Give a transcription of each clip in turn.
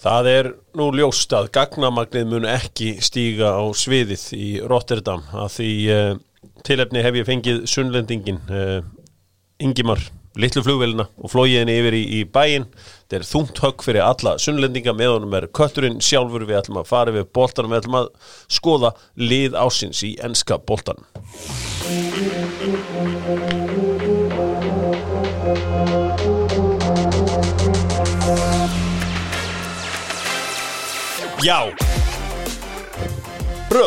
Það er nú ljóst að gagnamagnið mun ekki stíga á sviðið í Rotterdam. Að því uh, tilefni hef ég fengið sunnlendingin uh, Ingimar, litlu flugvelina og flógiðinni yfir í, í bæinn. Þetta er þungt högg fyrir alla sunnlendinga. Með honum er kötturinn sjálfur. Við ætlum að fara við boltanum, við ætlum að skoða lið ásins í enska boltanum Já. Brö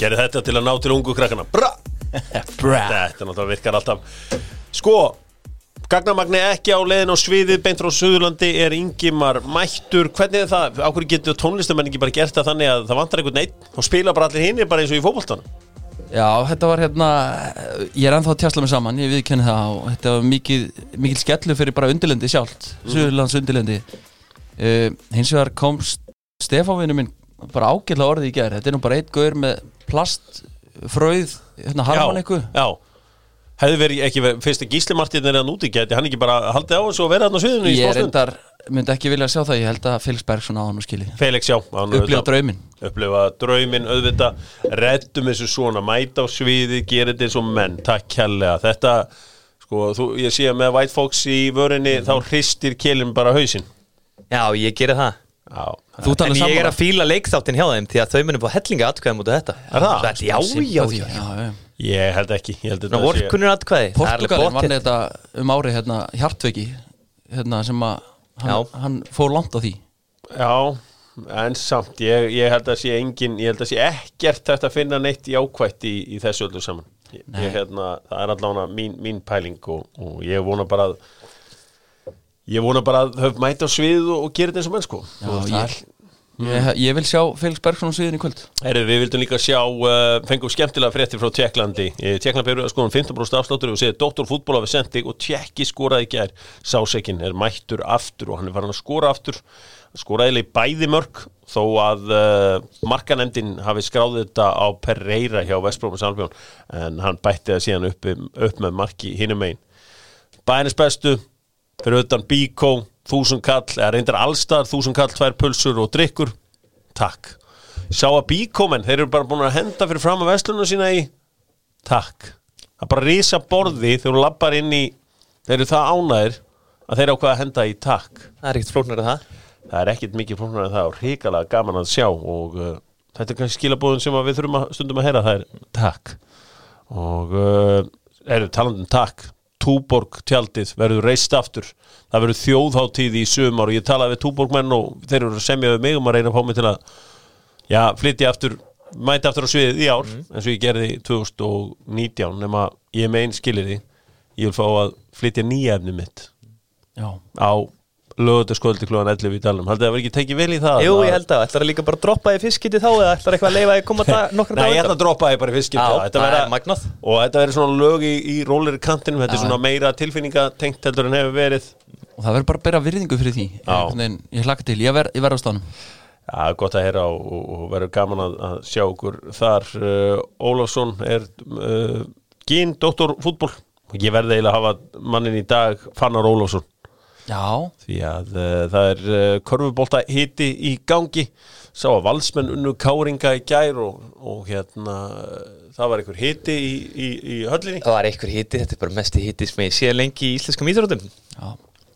Gerði þetta til að ná til ungu krakkana. Brö Þetta náttúrulega virkar alltaf. Sko Gagnamagni ekki á leiðin á sviðið beint frá Suðurlandi er Ingimar mættur. Hvernig er það, ákveður getur tónlistamenn ekki bara gert það þannig að það vantar einhvern neitt og spila bara allir hinn bara eins og í fótboltan Já, þetta var hérna Ég er ennþá að tjastla mig saman, ég viðkenni það og þetta var mikil, mikil skellu fyrir bara undirlendi sjálft, Suðurlands undirlendi. Uh, Hins vegar kom Stefánvinu minn bara ágætla orðið í gær, þetta er nú bara eitt gaur með plastfröð hérna harmoniku Já, hefði verið ekki verið, fyrst að Gísli Martin er að núti geti hann ekki bara haldið á þessu og verið hann á sviðinu í Ég er smástund endar, myndi ekki vilja sjá það, ég held að Felix Bergson á hann og skilji. Felix, já hann Upplifa drauminn. Upplifa drauminn auðvitað. Reddum þessu svona, mæta á sviði gera þetta eins og menn, takk kærlega. Þetta, sko, þú, ég sé að með White Fox í vörinni, þá hristir kelin bara hausinn. Já, ég gerir það Já, Þú En ég er sammála. að fíla leikþáttin hjá þeim Því að þau munum fá hellinga atkvæðum út af þetta Er það? Þetta- Já, já, já, já. ég held ekki ég held Ná, þetta sé- vorkunnur atkvæði. Er Portugalin vann þetta um árið hérna, hjartveiki hérna, sem að hann, hann fór langt á því. Já, en samt ég, ég held að sé engin, ég held að sé ekkert þetta að finna neitt jákvætt í, í þessu öllu saman. Ég, hérna, það er allavega mín, mín pæling og, og ég vona bara að ég vona bara að þau mæta á svið og, og gera þetta eins og menn sko Já, og það er ég, ég vil sjá Felix Bergson á sviðin í kvöld Herri, við vildum líka sjá, uh, fengum skemmtilega fréttir frá Tjekklandi. Tjekkland byrjuði að skoðum 15% afsláttur og segið Dr. Fútból hafi sendið og Tjekki skoraði í gær. Sásekinn er mættur aftur og hann er farin að skora aftur. Skoraði í bæði mörg þó að uh, markanemdin hafi skráðið þetta á Pereira hjá Vestbrómas Albjörn en hann bætti það síðan upp, upp með marki hinum einn. Bænis bestu fyrir utan Bíkó, þúsund kall eða reyndar allstar, þúsund kall, tvær pulsur og drikkur, takk. Sjá að Bíkómen, þeir eru bara búin að henda fyrir fram að vestlunum sína í takk, það er bara risa borði þegar þú lappar inn í þeir eru það ánæðir að þeir ákveða að henda í takk. Það er ekkert flóknar að það. Það er ekkit mikið flóknar en það og hrikalega gaman að sjá og uh, þetta er kannski skilabóðin sem að við þurfum að stundum að heyra það er takk. Og uh, eru talandum takk Túborg tjaldið verður reist aftur. Það verður þjóðháttíð í sumar og ég talaði við Túborg menn og þeir eru að semja við mig um að reyna að fá mig til að já, flytja aftur mæti aftur á sviðið í ár eins og ég gerði 2019 nema ég með einn skilir því ég vil fá að flytja nýja efni mitt Já, á lögutaskvöldi klúan 11 í dalum haldið það verið ekki tekið vel í það Jú, Að- ég held að, ætlar að líka bara droppa í fiskiti þá eða ætlar eitthvað að leifa að koma dag, nokkra Nei, ég ætla að droppa því bara í fyrst Já, skipti þetta það er magnað. Og þetta verður svona lög í, í rólir kantinum Þetta er svona meira tilfinningatengt heldur en hefur verið. Og það verður bara að bera virðingu fyrir því. En, Ég hlakka til, ég verð ver á stánum Já, gott að heyra og, og, verður gaman að, að sjá okkur þar. Uh, Ólafsson Já, því að uh, það er uh, korfubólta hiti í gangi. Sá að valsmenn unnu káringa í gær og, og hérna uh, það var einhver hiti í, í, í höllinni. Það var eitthvað hiti, þetta er bara mesti hiti sem ég sé lengi í íslenskum íþrótum já,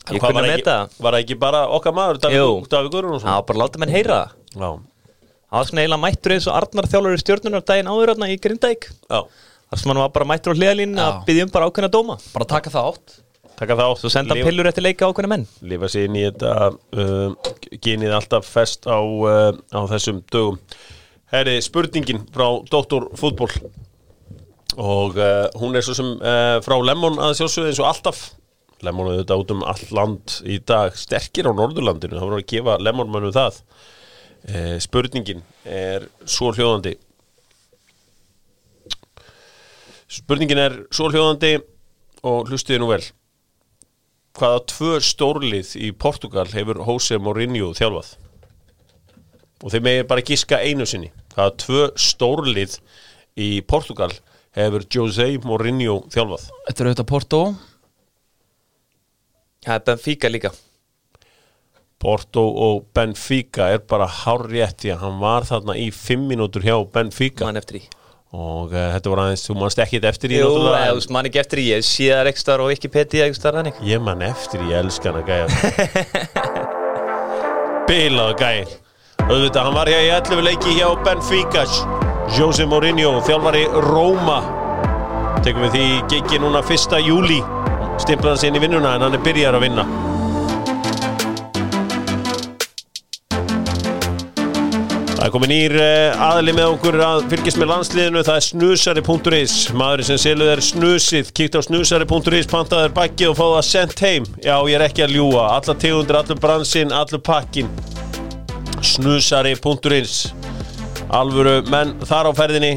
Ég Hvað kunni var að ekki, meta var það ekki bara okkar maður Guðrúnarsson Það var bara láta menn heyra það. Já, Það var svona eiginlega mættur eins og Arnar þjálfur stjórnunar daginn áður hérna í Grindæk já, þar sem hann var bara mættur á hliðalínu Já. að byggja um bara ákveðna dóma. Bara taka það átt taka það átt Svo senda hann pillur eftir leika ákveðna menn. Lifa sér inn í þetta uh, Genið alltaf fest á, uh, á þessum dögum. Herri, spurningin frá Dóttor Fútból Og uh, hún er svo sem uh, frá Lemon að sjálfsögðu eins og alltaf. Lemon er þetta út um all land í dag. Sterkir á Norðurlandinu, það voru að gefa Lemon mönnum það. Uh, Spurningin er svo hljóðandi Spurningin er svo hljóðandi og hlustiði nú vel hvaða tvö stórlið í Portugal hefur Jose Mourinho þjálfað? Og þeir megir bara giska einu sinni. Hvaða tvö stórlið í Portugal hefur Jose Mourinho þjálfað? Þetta er auðvitað Porto. Það er Benfica líka. Porto og Benfica er bara hárrétt því að hann var þarna í fimm mínútur hjá Benfica. Mann eftir í og uh, þetta var aðeins, þú manst ekkit eftir í Jú, þú mann ekki eftir í, ég sé það ekki starf og ekki peti ekki starf þannig ég man eftir í elskan að gæja. Bilað gæja auðvitað, hann var hér í 11 leiki hjá Benfica. Jose Mourinho, þjálfari Róma. Tekum við því gigi núna 1. júli stimplaði sinni í vinnuna en hann er byrjar að vinna Það er komin nýr uh, aðli með okkur að fylgjast með landsliðinu, það er snusari.is maðurinn sem selur þér snusið kíkt á snusari.is, pantaður bakki og fá það sendt heim, já ég er ekki að ljúa alla tegundir, allur bransinn, allur pakkin snusari.is alvöru menn þar á ferðinni.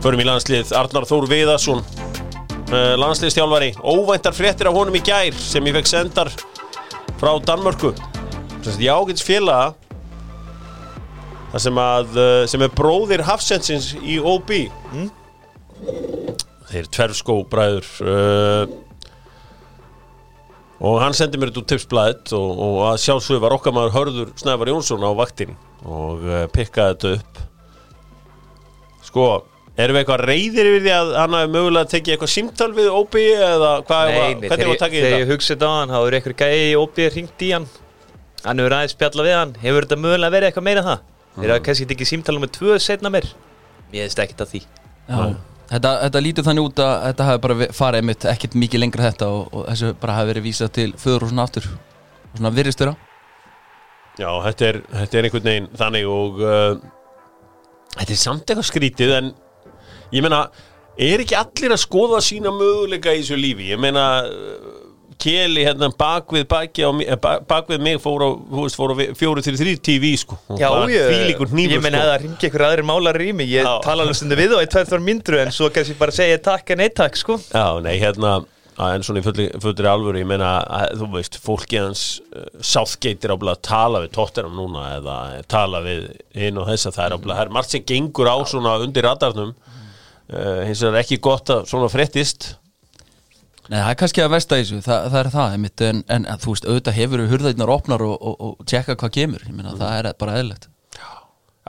Förum í landslið. Arnar Þór Viðarsson uh, landsliðstjálfari, óvæntar fréttir af honum í gær sem ég fekk sendar frá Danmörku. Ég ágætis félaga það sem að uh, sem er bróðir Hafsensins í OB þeir tverfskó bræður uh, og hann sendi mér þetta úr tipsblæðið og, og að sjálfsögðu var okkar maður Hörður Snævar Jónsson á vaktinni og uh, pikkaði þetta upp. Sko erum við eitthvað reyðir yfir því að hann hafi mögulega tekið eitthvað símtal við OB eða hvað, nei, hvernig var þegar, ég- takið þegar þetta? ég hugsa þetta á hann, þá er gæi í óbið ringt í hann. Hann hefur aðeins spjalla við hann. Hefur þetta mögulega verið eitthvað meira það? Þeir hafa kannski ekki símtala með tvö setna mér Ég veist ekkert að því. Þetta, þetta lítur þannig út að þetta hafi bara farið einmitt ekkert mikið lengra þetta og, og þessu bara hafi verið vísað til föður og svona aftur. Og svona virðistur á Já, þetta er, þetta er einhvern veginn þannig og uh, þetta er samt eitthvað skrítið en ég meina, er ekki allir að skoða sína möguleika í þessu lífi? Ég meina, uh, Keli hérna bakvið baki á, eh, ba- bakvið mig fór á, á fjóru til þrý TV sko þvílíkur hnífur ég menna sko. að það ringi einhver aðrir málar í mig Ég Já. tala alveg stundu við og tvær, þrjár myndru En svo kannski bara segja takk en eitt takk sko Já, nei, hérna að en svona í fullri alvöru, ég meina að, þú veist, fólki hans uh, Southgate er ábúinlega að tala við Tottenham núna eða tala við hinn og þessa, það er ábúinlega, það er margt sem gengur á svona undir radarnum uh, hins vegar ekki gott að svona fréttist Nei, það er kannski að versta í þessu, það, það er það einmitt, en, en að, þú veist, auðvitað hefur hurðaðirnar opnar og, og, og tjekka hvað kemur. Ég meina, það er bara eðlilegt. Já,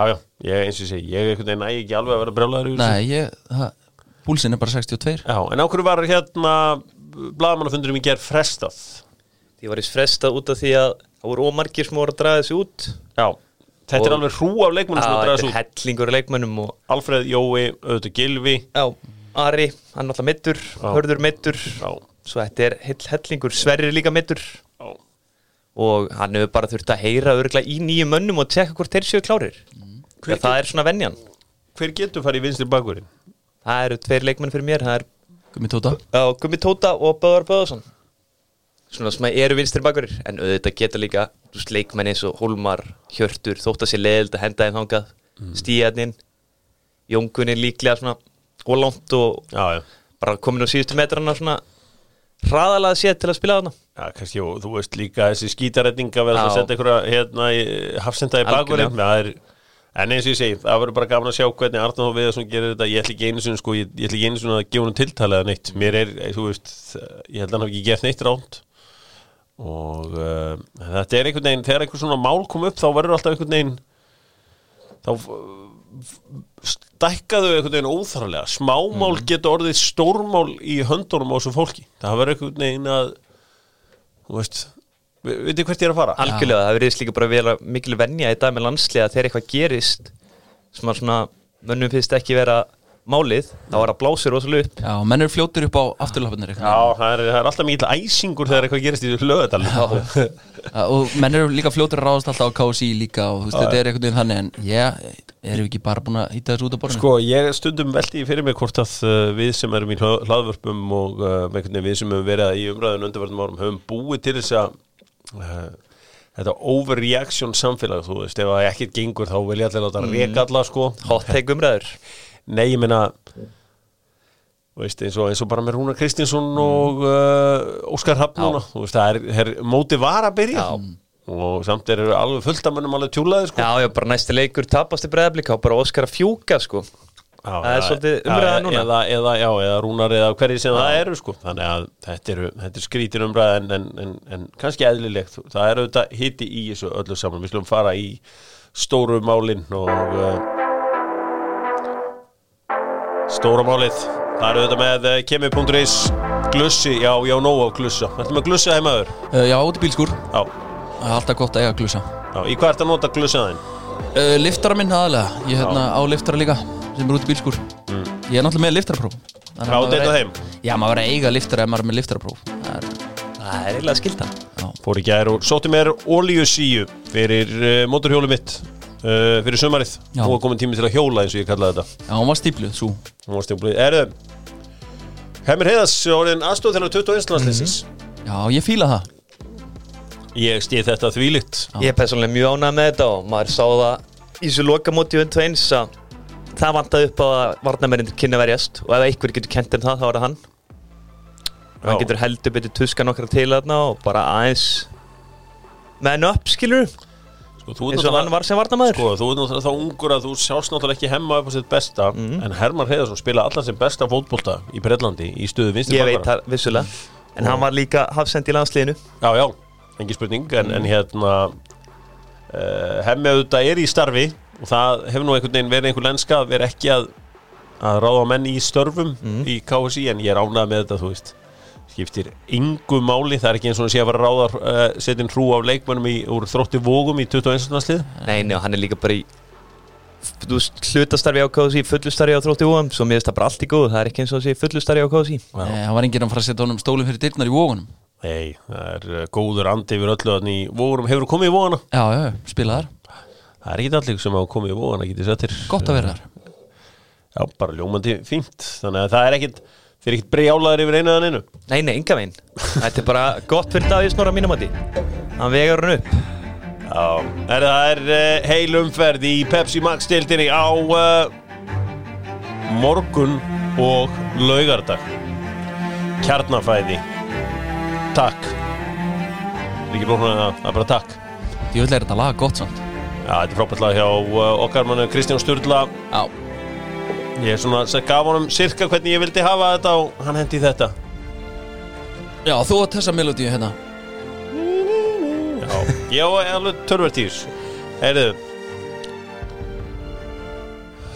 já, ég eins og ég segi, ég einhvern veginn næg ekki alveg að vera brjálæður í þessu. Nei, ég, það, púlsinn er bara 62 Já, en á hverju var hérna blaðmannafundurum í gerð frestað? Því var ég frestað út af því að Það voru ómargir sem voru að draga þessu út. Já, þetta er alveg hrú af leikmannum sem að Já, draga Þetta Ari, hann er alltaf mittur Hörður mittur Svo þetta er heill hellingur, Sverrir er líka mittur og hann hefur bara þurft að heyra örgla í nýjum mönnum og tjekka hvort þeir séu klárir. Hver það er svona venjan. Hver getur farið í vinstri bakurinn? það eru tveir leikmenn fyrir mér er Gummi Tóta. Já, Gummi Tóta og Böðar Böðarsson svona sem eru vinstri bakurir en auðvitað geta líka leikmenn eins og Hólmar, Hjörtur þótt að sér leðild að henda þeim þangað mm. Stíðarnin, Jónkunni líklega svona og langt og Já, já. bara komin á síðustu metrana svona hraðalega séð til að spila þarna. Já, kannski, og þú veist líka þessi skítaretninga verður að setja einhverja hérna í hafsenda í bakurinn það er, en eins og ég segi, það verður bara gaman að sjá hvernig Arnóð og Viðarsson gerir þetta. Ég ætla ekki einu sinni, sko, ég, ég ætla ekki einu sinni að gefa hún tiltala eða neitt, mér er, þú veist ég held að hann hafi ekki gert neitt ránt og uh, þetta er einhvern veginn, þegar einhver svona mál kom upp þá verður alltaf einhvern veginn þá stækkaðu einhvern veginn óþarlega smámál Mhm. geta orðið stórmál í höndunum á þessu fólki. Það verður einhvern veginn að þú veist, vi- vitið hvert ég er að fara? Algjörlega, það verðist líka bara vel mikil venja í dag með landsliða þegar eitthvað gerist sem að svona mönnum finnst ekki vera málið þá er að blásir rosalega upp. Já, menn eru fljótur upp á afturlappinir Já, það er, það er alltaf mikil æsingur þegar eitthvað gerist í lögadalinn og menn eru líka fljótur að ráðast alltaf á KSI líka og veist, þetta er einhvern veginn þannig en ég, erum ekki bara búin að hýta þessu út á borðinu? Sko, ég stundum veldi fyrir mig hvort að uh, við sem erum í hlað- hlaðvörpum og uh, með einhvern veginn við sem höfum verið í umræðun undirverðum árum höfum búið til þess að uh, þetta overreaction samfélag, þú veist, ef það ekkert gengur þá vil ég allir láta mm. reka alla, sko. Hot take umræður Nei, ég meina veist, eins og, eins og bara með Rúnar Kristinsson og uh, Óskar Hafn núna þú veist, það er, er móti var að byrja. Já. og samt eru alveg fullt að mönnum alveg tjúlaði, sko. Já, já, bara næsti leikur tapast í breðablík og bara Óskar að fjúka sko. Já, Það er já, svolítið já, umræða núna. eða, eða, já, eða rúnar eða hverju sem það eru sko. þannig að þetta, eru, þetta er skrítin umræða en, en, en, en kannski eðlilegt. Það er auðvitað hitti í þessu öllu saman. Við slum fara í stóru málin og uh, stóra málið. Það er auðvitað með uh, kemi.is glussi, já, já, nóg á glussa Þetta með glussa heimaður uh, Já, út í bílskúr, Já, það er alltaf gott að eiga glusa já, í hvað ert að nota glussaðinn? uh, Liftara minn aðalega, ég hérna á liftara líka sem er út í bílskúr. Ég er náttúrulega með liftarapróf Þannig að Já, maður þetta er- heim? Já, maður verður að eiga liftara ef maður er með liftarapróf Það er, Það er eiginlega skildan Fór í gær og sótti mér olíusíu fyrir uh, mótorhjólu mitt uh, fyrir sumarið. Já. Er komin tími til að hjóla eins og ég kallaði þetta. Já, hún var stípluð, svo Nú var stjórnblöð Erðu Heimir Heiðas orðin aðstóð að 21. landsliðsins. Já, ég fíla það. Ég stið þetta þvílitt Ég er personlega mjög ánægð með þetta og maður sá það í svo lokamóti und tveins að það vantaði upp á að varnamærindur kynna verjast og ef einhver getur kent um það þá er það hann. Hann getur heldur betur tuskan okkar til þarna og bara aðeins með hennu upp skilur sko, eins og hann var sem varnamæður Sko, þú ert náttúrulega þá ungur að þú sjást náttúrulega ekki hemma upp á sitt besta En Herman Heiðarsson spila allan sem besta fótbolta í Breitlandi í stöðu vinstri ég veit það vissulega en hann var líka hafsend í landsliðinu. Já, já, engin spurning En, en hérna uh, Hemmi auðvitað er í starfi Og það hefur nú einhvern veginn verið einhver lenska vera ekki að, að ráða menn í störfum í KSI En ég er ánægð með þetta, þú veist skiptir yngu máli, það er ekki eins og hann sé að fara að ráða uh, setja hrú af leikmönnum í, úr þrótti vógum í 21. slið nei, og hann er líka bara í hlutastarfi á KSI fullustarfi á þrótti úam, svo finnst það bara allt í góð það er ekki eins og þessi fullustarfi á KSI Nei, hann var enginn að fara að setja honum stólinn fyrir dyrnar í vógunum Nei, það er uh, góður andi yfir öllu þannig í vógurum, hefur þú komið í vógana? Já, já, já, spila þar Það er ekki allir sem hafa komið í vógana, að að það er er ekkit brjálaður yfir einu eða einu nei, nei, enga veginn. Þetta er bara gott fyrir Davíð Snorra mínum að hann vegar hann upp. Já, er, það er uh, heil umferð í Pepsi Max deildinni á uh, morgun og laugardag. Kjarnafæði. Takk. Líkir blóknar það, það er bara takk? Ég vil er þetta laga gott samt. Já, þetta er frábært lag hjá uh, okkar mannu Kristján Sturla. Já, Ég er svona, sem gaf honum sirka hvernig ég vildi hafa þetta og hann hendi í þetta. Já þú átt þessa melodíu hérna. Já, ég á alveg törvertís Heyrðu.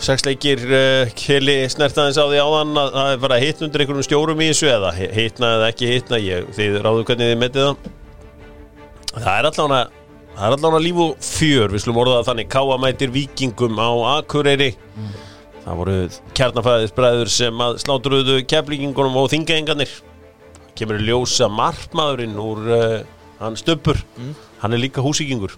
Sex leikir uh, Kili snertaðins á því áðan að það er bara hitt undir einhverjum stjórum í þessu eða hi- hitna eða ekki hitna ég, þið ráðu hvernig þið metið það. Það er allan að Það er allan að líf og fjör, við slum orða það þannig. Káa mætir vikingum á Akureyri Það voru kjarnafæðisbræður sem að slátturuðu keflingingunum og þingaengarnir Kemur í ljósa markmaðurinn úr uh, hann stöppur Hann er líka húsíkingur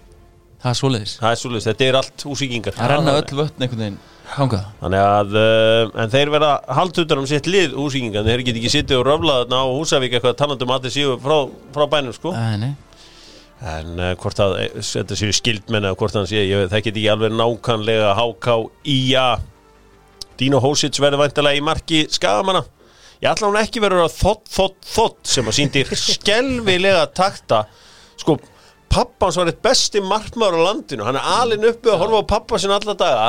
Það er svoleiðis. Það er svolítið, þetta er allt húsíkingar Það renna öll vötn einhvern veginn Hangað Þannig að, uh, en þeir verða haldutar um sitt lið húsíkingar Þeir get ekki sittið og röflað þarna á Húsavík eitthvað talandum að þeir séu frá, frá bænum sko. Nei. En uh, hvort að þetta séu skildmenn eða hvort hann sé, ég, það get ekki alveg nákvæmlega HK IA Dino Hósits verður væntalega í marki skagamanna Ég ætla hún ekki verður að þott, þott, þott sem að sýndir skelvilega takta. Sko, pappans var eitt besti markmaður á landinu. Hann er alinn uppi að horfa á pappa sinna alla daga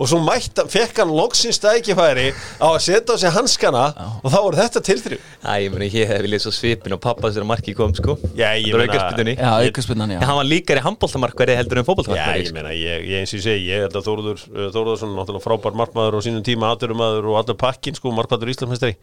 Og svo mætt, fekk hann loksins stækifæri á að setja á sig hanskana Og þá voru þetta tilþrjú Æ, ég meni, ég hef viljað svo svipin og pappa sér að marki kom, sko. Já, ég meina- aukaspyrnunni. Já, aukaspinnan, já. En hann var líkari handbóltamarkveri heldur en Já, fótbóltamarkveri ég meina, ég, ég eins og ég segi, ég held að Þóruður uh, Þóruðarsson, náttúrulega frábær markmaður og sínum tíma aðdurumadur og allur pakkin, sko, markmaður Íslandsmeistari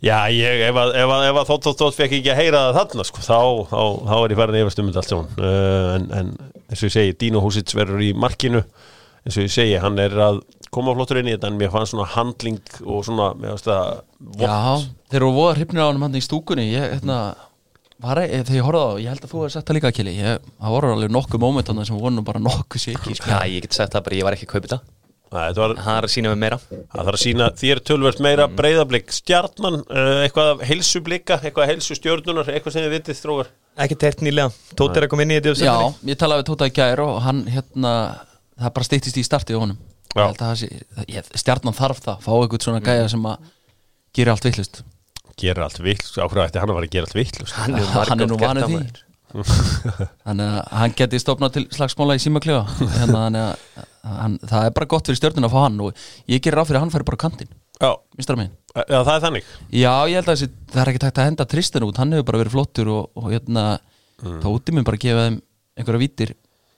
Já, ég, ef að, ef að, ef að þótt, þótt, þótt fekk ekki að heyra það þarna, sko, þá, þá, þá er ég farin að um þetta allt saman uh, en, en eins og ég segi, Dino Húsits verður í markinu eins og ég segi, hann er að koma flottur inn í þetta en mér fannst svona handling og svona, mér fannst það. Já, þeir eru voða hrifnir á hann hann í stúkunni Ég, hérna var, e- Þegar ég horfði á, ég held að þú hefði sagt það líka Kili ég, Það voru alveg nokkuð móment hann sem voru nú bara nokkuð sko. Já, ég get sagt það bara, ég var ekki að kaupa þetta Þetta var, Hann er að sína mig meira. Það þarf að sína þér tölvert meira. Mm. breyðablík stjarnan, uh, eitthvað af heilsublika, eitthvað af heilsu stjörnunar, eitthvað sem þið vitið þrógar. Ekki teirt nýlega. Tótt er að koma inn í þetta Já, ég talaði við Tóta í gær og hann hérna Það bara stýttist í startið honum. Að það það- Stjarnan þarf það Fá eitthvað svona gæja sem að gera allt vittlust Gera allt vill, áhverju ætti hann að vera að gera allt vill. Hann er, Hann er nú vanið það, því. Þannig að hann geti stopnað til slagsmála í símaklefa hérna, Þannig að hann, það er bara gott fyrir stjörnuna að fá hann og ég gerir ráð fyrir að hann færi bara kantinn Já, já, það er þannig. Já, ég held að þessi, það er ekki takt að henda Tristan út, hann hefur bara verið flottur og, og hérna, mm. úti minn bara að gefa þeim einhverja vítir,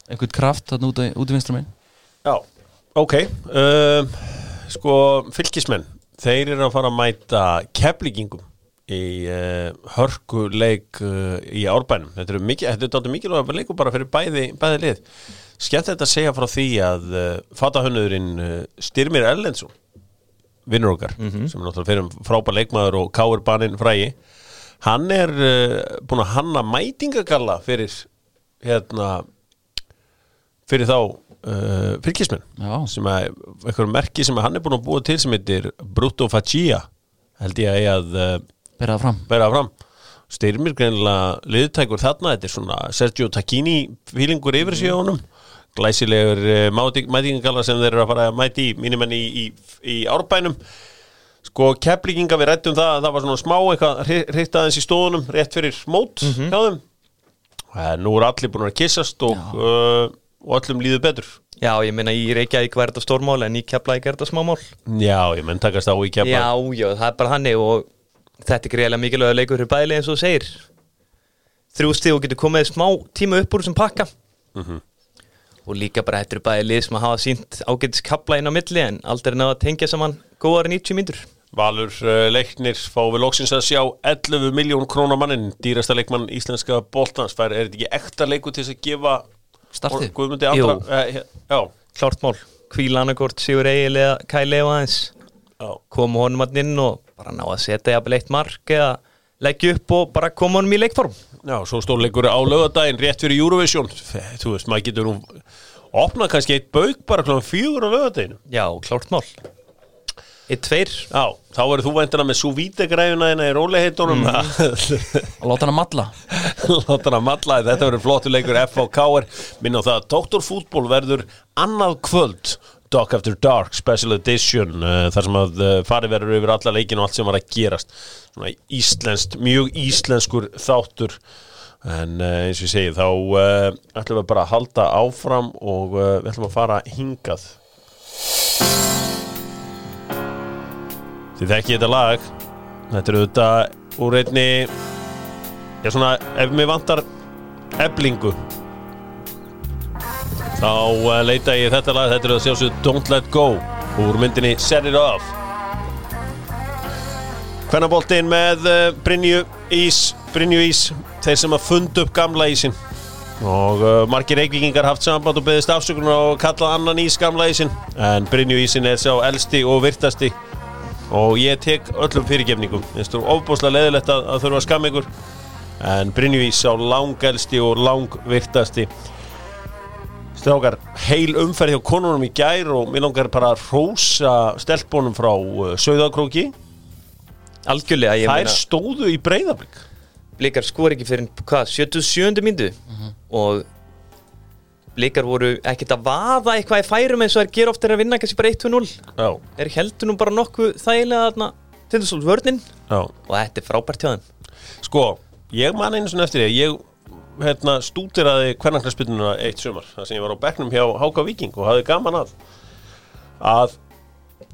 einhvern kraft þarna út, út í vinstra megin. Já, ok um, Sko, fylgismenn Þeir eru að fara að mæta keflíkingum í uh, hörkuleik uh, í árbænum. Þetta er mikilvæg leikur bara fyrir bæði, bæði lið Skemmt þetta að segja frá því að uh, fatahönnurinn uh, Styrmir Erlendsson vinnur okkar sem er náttúrulega fyrir um frábær leikmaður og káur baninn frægi hann er uh, búin að hanna mætingagalla fyrir hérna fyrir þá Já. sem að eitthvað merki sem hann er búin að búa til sem heitir Brutto Fagia held ég að ég að Berða það fram. bera fram. Styrmir greinilega liðtækur þarna þetta er svona Sergio Tacchini fílingur yfir á honum glæsilegur uh, mætingagalla sem þeir eru að fara að mæti í mínumenn í, í, í árbænum. Sko keflíkinga við rættum það að það var svona smá eitthvað hreitt aðeins í stóðunum rétt fyrir mót hjá þeim. En nú eru allir búin að kissast og, uh, og öllum líður betur. Já, ég meina í Reykjavík var þetta stórmál en í Keflavík er þetta smámál. Já, ég menn takast á í kefla Já, já, það er bara hannig og þetta er greiðlega mikilvæg leikur fyrir bæli eins og segir. Þrjú stíð og getur komið smá tíma upp úr sem pakka og líka bara þetta eru bæði lið sem að hafa sínt ágætis kapla inn á milli en aldrei náða að tengja saman góðar 90 mínútur. Valur uh, leiknir fá við loksins að sjá 11 miljón krónar mannin dýrasta leikmann íslenska boltans. Fær, er þetta ekki ekta leiku til þess að gefa Startið. Jú. já, Klárt mál, kvílanakort Sigur eiginlega Kæli eða aðeins já, koma honum hann inn og bara ná að setja jafnvel eitt mark eða leggja upp og bara koma honum í leikform. Já, svo stórleikur á lögadaginn rétt fyrir Eurovision. Þú veist, maður getur nú opnað kannski eitt bauk bara klokkan fjögur á lögadaginn Já, klárt mál. Eitt tveir. Já, þá verður þú væntina með svo vítegræfuna hérna í róliheitunum og láta hann að malla. Láta hann að malla, þetta verður flottur leikur FHK-er, minna á það að Doktorfútból verður annað kvöld Dog After Dark Special Edition uh, þar sem að uh, farið verður yfir alla leikin og allt sem var að gerast. Svona íslenskt, mjög íslenskur þáttur. En uh, eins og ég segi þá uh, ætlum við bara að halda áfram og uh, við ætlum að fara hingað. Þið þekki þetta lag. Þetta er auðvitað úr einni Já svona, ef mér vantar eblingu Þá uh, leita ég þetta lag Þetta er að sjálfsögðu Don't Let Go Úr myndinni Set It Off. Kvennaboltinn með uh, Brynju Ís Brynju Ís Þeir sem að fundu upp gamla ísin Og uh, margir reykvíkingar haft samband og beðist afsökunar og kallað annan ís gamla ísin En Brynju ísin er sá elsti og virtasti. Og ég tek öllum fyrirgefningum. Finnst þú ofbúslega leðilegt að, að þurfa að skamma ykkur. En Brynjuvís á langelsti og langvirtasti Strákar, heil umferð hjá konunum í gær og mér langar bara að rósa stelpunum frá uh, Sauðakróki Algjörlega, ég Þær meina stóðu í breyðablík Blikar skor ekki fyrir, hvað, 77. myndu og Blikar voru ekkert að vaða eitthvað í færum eins og þær gera oft er að vinna kannski bara 1-2-0 Já, er heldur nú bara nokkuð þægilega þarna til þess að vörnin já. Og þetta er frábært hjá þeim. Sko, ég man einu svona eftir því Ég hérna, stúdiraði hvernanklarsbytununa eitt sumar þar sem ég var á bekknum hjá Háka Víking og hafði gaman að að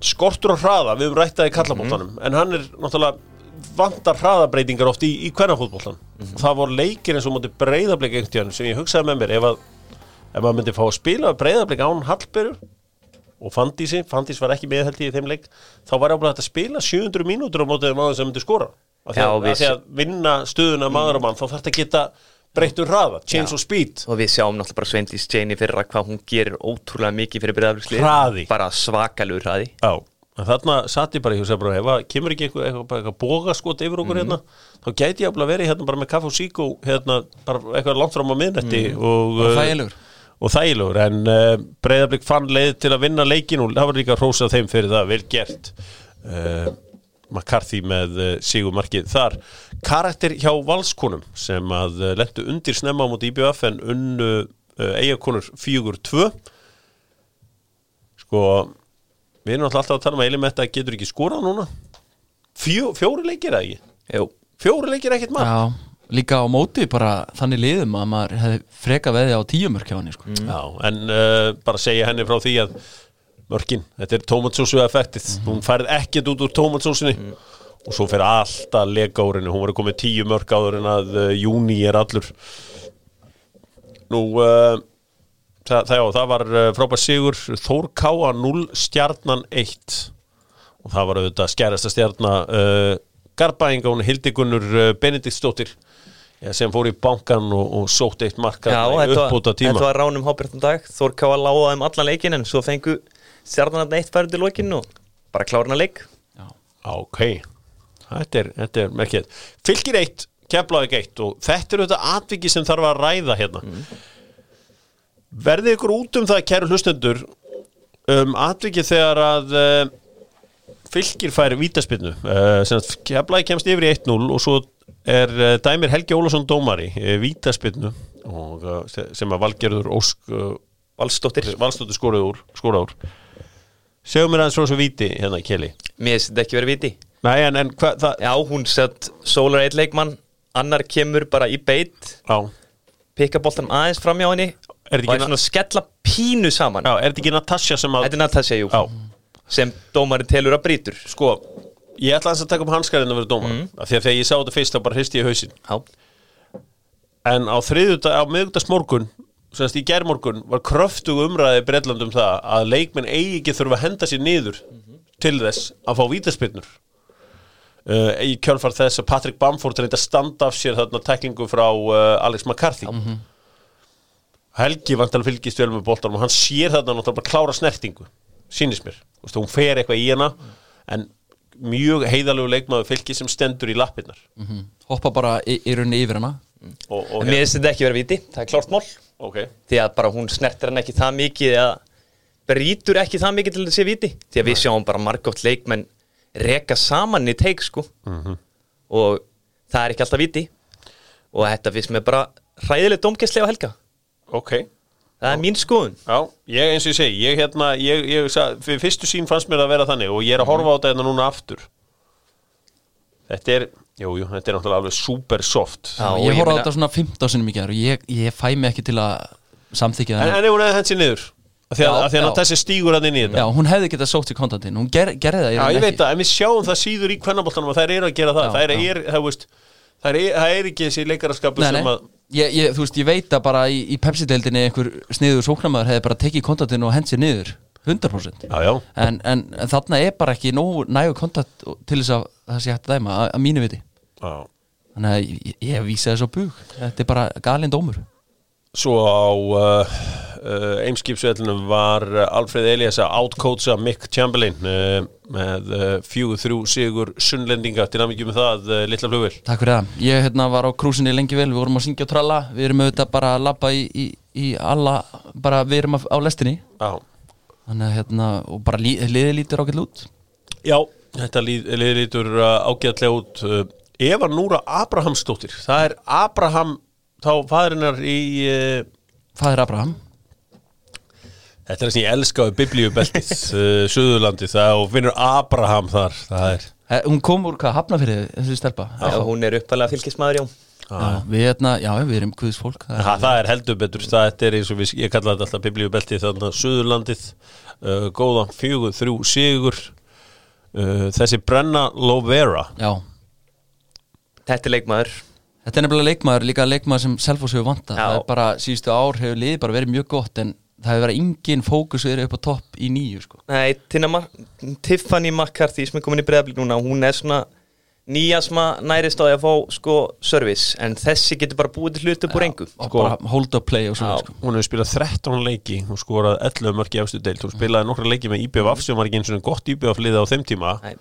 skortur og hraða við höfum rættaði kallabóltanum en hann er náttúrulega vantar hraðabreitingar oft í, í hvernafótbóltan það voru leikir eins og mútið breyðablik einhvern tíðan sem ég hugsaði með mér ef, að, ef maður myndi fá að spila breyðablik án Hallbergur og Fandísi, Fandís var ekki með held ég í þeim leik þá var ábúin að spila 700 mínútur á mótið maður sem myndi skora. Því að vinna stöðuna maður og mann þá þarf þetta að geta breyttur hraða, change og speed. Og við sjáum náttúrulega bara Sveindís Jane í fyrra hvað hún gerir ótrúlega mikið fyrir breyðaflugslið bara svakalur hraði. Já, þarna satt ég bara í húsa bara, ef að kemur ekki eitthvað, eitthvað, bara eitthvað bogaskot yfir okkur hérna, þá gæti ég að vera hérna bara með kaffe og síkó hérna, bara eitthvað langt fram á miðnætti og, og uh, þægilegur. og þægilegur. En uh, breyðablík fann leið til að vinna leikin og það var líka hrósað þeim fyrir það, vel gert. Uh, McCarthy með uh, sigumarkið þar. Karakter hjá valskonum sem að uh, lendu undir snemma á móti IBF en unnu uh, eigakonur 4-2 sko við erum alltaf að tala um að Elimetta getur ekki skorað núna. Fjó, fjóri leikir eða ekki? Jú, fjóri leikir ekkert Já, líka á móti bara þannig liðum að maður hefði freka veði á tíumörk hjá henni sko. Já, en uh, bara segja henni frá því að mörkin, þetta er tómatsósu effektið, hún færð ekkert út úr tómatsósunni. Og svo fer alltaf að leka úr henni, hún var komið tíu mörk áður en að uh, júni er allur. Nú uh, það, það, já, það var uh, frábær sigur. Þór Káa 0 stjarnan 1 og það var auðvitað skærasta stjarna uh, Garbaðinga, hún Hildigunnur uh, Benediktsdóttir já, sem fór í bankan og, og sótt eitt marka Já, var, uppbúta tíma þetta var ránum hábjörnum dag. Þór Ká að láða þeim allan leikin en svo fengu stjarnan eitt færið til lokin og bara klárna leik. Ok, þetta er, þetta er merkið Fylgir eitt, keflaði eitt og þetta er auðvitað atviki sem þarf að ræða hérna. Verðið ykkur út um það, kæru hlustendur um atviki þegar að uh, fylgir færi vítaspinnu uh, sem að keflaði kemst yfir í 1-0 og svo er uh, Dæmir Helgi Ólafsson dómari uh, vítaspinnu uh, sem að Valgerður uh, Valstóttir úr Segum mér aðeins frá þessu víti hérna, Keli Mér finnst þetta ekki verið viti Nei, en, en hvað, það, Já, hún sett sólar eitt leikmann annar kemur bara í beit já. pikka boltanum aðeins fram hjá henni Er og þetta er ekki, svona skella pínu saman. Já, er þetta ekki Natasja sem að Þetta er Natasja, jú. Já, sem dómarinn telur að brýtur. Sko Ég ætla aðeins að taka um hanskarinn að vera dómar Mm. Því að þegar ég sá þetta fyrst þá bara hristi ég hausinn. Já, En á þriðjudag, á miðugdags morgun Semst í gærmorgun var kröftug umræði Breitland um það að leikmenn eigi ekki þurfa að henda sér niður til þess að fá vítaspinnur uh, í kjölfar þess að Patrick Bamford reyndi að standa af sér þarna teklingu frá uh, Alex McCarthy. Helgi vantar fylgist vel með boltanum og hann sér þarna náttúrulega bara klára snertingu sýnist mér, veist, hún fer eitthvað í hana en mjög heiðalegu leikmaður fylgi sem stendur í lappirnar. Hoppa bara í, í rauninni yfir hana. Og, og en mér finnst þetta ekki verið viti Það er klárt mál ok, því að bara hún snertir hann ekki það mikið eða brýtur ekki það mikið til sé viti. Því að við sjáum bara margótt leikmenn reka saman í teik sko. Og það er ekki alltaf viti. Og þetta finnst mér bara hræðileg dómgæslega á helga. Ok. Það er mín skoðun. Já, ég eins og ég segi, ég hérna, ég, ég, fyrstu sín fannst mér að vera þannig og ég er að horfa á þetta hérna núna aftur. Þetta er, jú, jú, þetta er náttúrulega alveg super soft. Já, og ég ég horfði á þetta svona 15 sinni mikið og ég, ég fæ mig ekki til að samþykja En, það en ef hún hefði hendt sér niður? Af Því að, því að já. þessi stígur hann inn í þetta. Já, hún hefði getað sótt í kontantinn, hún ger, gerði það í Já, ég veit það, en við sjáum það síður í kvennaboltanum að þær eru að gera það. Já, Það er, er, það, veist, það er, það er ekki þessi nei, sem að ég, ég, þú veist, ég veit að bara í, í Pepsi-deildinni einhver sniður sóknarmæður hefði bara tekið kontantinn og hent sér niður. 100% Já, já, en, en, en þarna er bara ekki nógu nægu kontant til þess að það sé hægt að dæma að, að mínu viti já. Þannig að ég, ég vísa þess á bug. Þetta er bara galinn dómur. Svo á uh, uh, Eimskipsvellunum var uh, Alfred Elias að outcoacha Mick Chamberlain uh, með fjögur þrjú sigur sunnlendinga. Til að mikið með það litla flugvill Takk fyrir það, ég hérna var á krúsinni lengi vel. Við vorum að syngja og tralla, við erum auðvitað bara að labba í, í, í alla bara við erum á lestinni. Já, þannig að hérna, og bara liðið lítur ágætlega út. Já þetta líð lítur ágætlega út Eva Núra Abrahamsdóttir það er Abraham þá fæðurinnar í uh, Fæðir Abraham. Þetta er það sem ég elska á biblíubeltið uh, Suðurlandi það og finnur Abraham þar er Eh, Hún kom úr hvað hafna fyrir þessi stelpa? Já, hún er uppalega fylgismæður, já Já, við, hérna, já, við erum guðs fólk það Ha, er, það er heldur betur, það er eins og við, ég kalla þetta alltaf biblíubeltið þannig að Suðurlandið uh, góða fjögur, þrjú, sigur uh, þessi Brenna Lovera. Já, Þetta er leikmaður þetta er nefnilega leikmaður líka leikmaður sem Selfoss hefur vantað Já. það er bara, síðustu ár hefur liðið bara verið mjög gott en það hefur verið engin fókus verið upp á topp í nýju sko. Nei, Tina Ma Tiffany McCarthy sem er komin í breyðablík núna hún er svona nýja sem nærist á því að fá sko service en þessi getur bara búið til hlutu búr engu og Sko- bara hold up play og svona sko. hún hefur spilað 13 leiki og skorað 11 mörg í efstu deild hún spilaði nokkra leiki með IBF sem var ekki eins og gott IBF liða á þeim tíma Nei.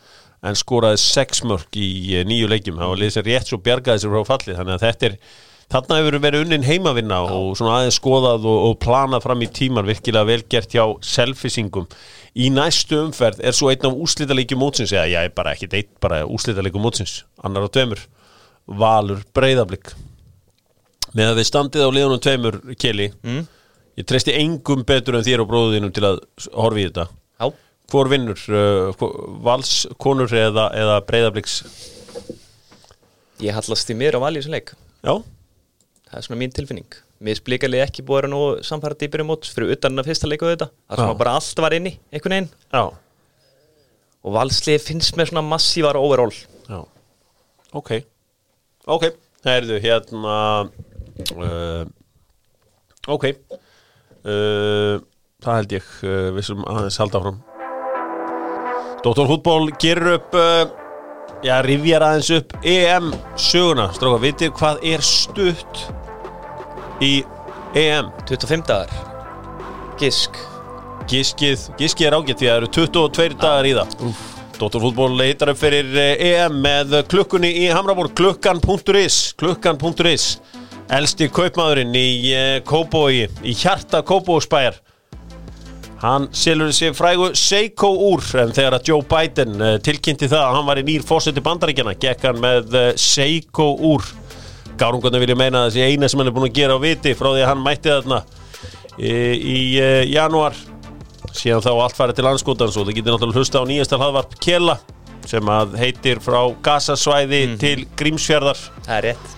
En skoraði 6 mörg í eh, nýju leikjum var liðið sér rétt svo bjargaði sér frá fallið þannig að þetta er Þarna hefur verið unnin heimavinna og svona aðeins skoðað og, og planað fram í tíman virkilega vel gert hjá selfisingum. Í næstu umferð er svo einn af úslítaleikjum mótsins, eða ég er bara ekki eitt, bara úslítaleikjum mótsins, annar á tveimur, Valur Breiðablík. Með að við standið á liðunum tveimur, Keli, mm. ég treysti engum betur en þér og bróðinum til að horfa í þetta. Hvor vinnur, uh, hvor- Vals, konur eða, eða Breiðablíks? ég hallast í mér á valið sem leik. Já, Það er svona mín tilfinning. Mér splikalið ekki búið að vera nú samfæra dýpir um mót fyrir utan að fyrsta leiku þetta Það Já. að bara allt var inni, einhvern veginn. Já, Og valslið finnst með svona massívar overall. Já. Ok, ok. Það erðu hérna uh, Ok. Uh, Það held ég. Uh, við sem aðeins halda áfram Dóttor Hútból gerir upp uh, Já, rifjar aðeins upp EM söguna. Stráka, vitið hvað er stutt í EM 25 dagar. Gisk. Giskið, giskið er ágætt því að það eru 22 dagar í það. Dóttorfútból leitar upp fyrir eh, EM með klukkunni í Hamraborg klukkan.is klukkan.is elsti kaupmaðurinn í eh, Kópói í hjarta Kópósbæjar hann selur sér frægu Seiko úr en þegar að Joe Biden eh, tilkynnti það að hann var í nýr fósetti bandaríkjana gekk hann með eh, Seiko úr. Gárungarnir vilja meina að þessi eina sem hann er búin að gera á viti frá því að hann mætti þarna í, í uh, janúar. Síðan þá allt farið til anskotans og það getur náttúrulega hlusta á nýjasta hlaðvarp Kela sem að heitir frá Gasasvæði til Grímsfjörðar Það er rétt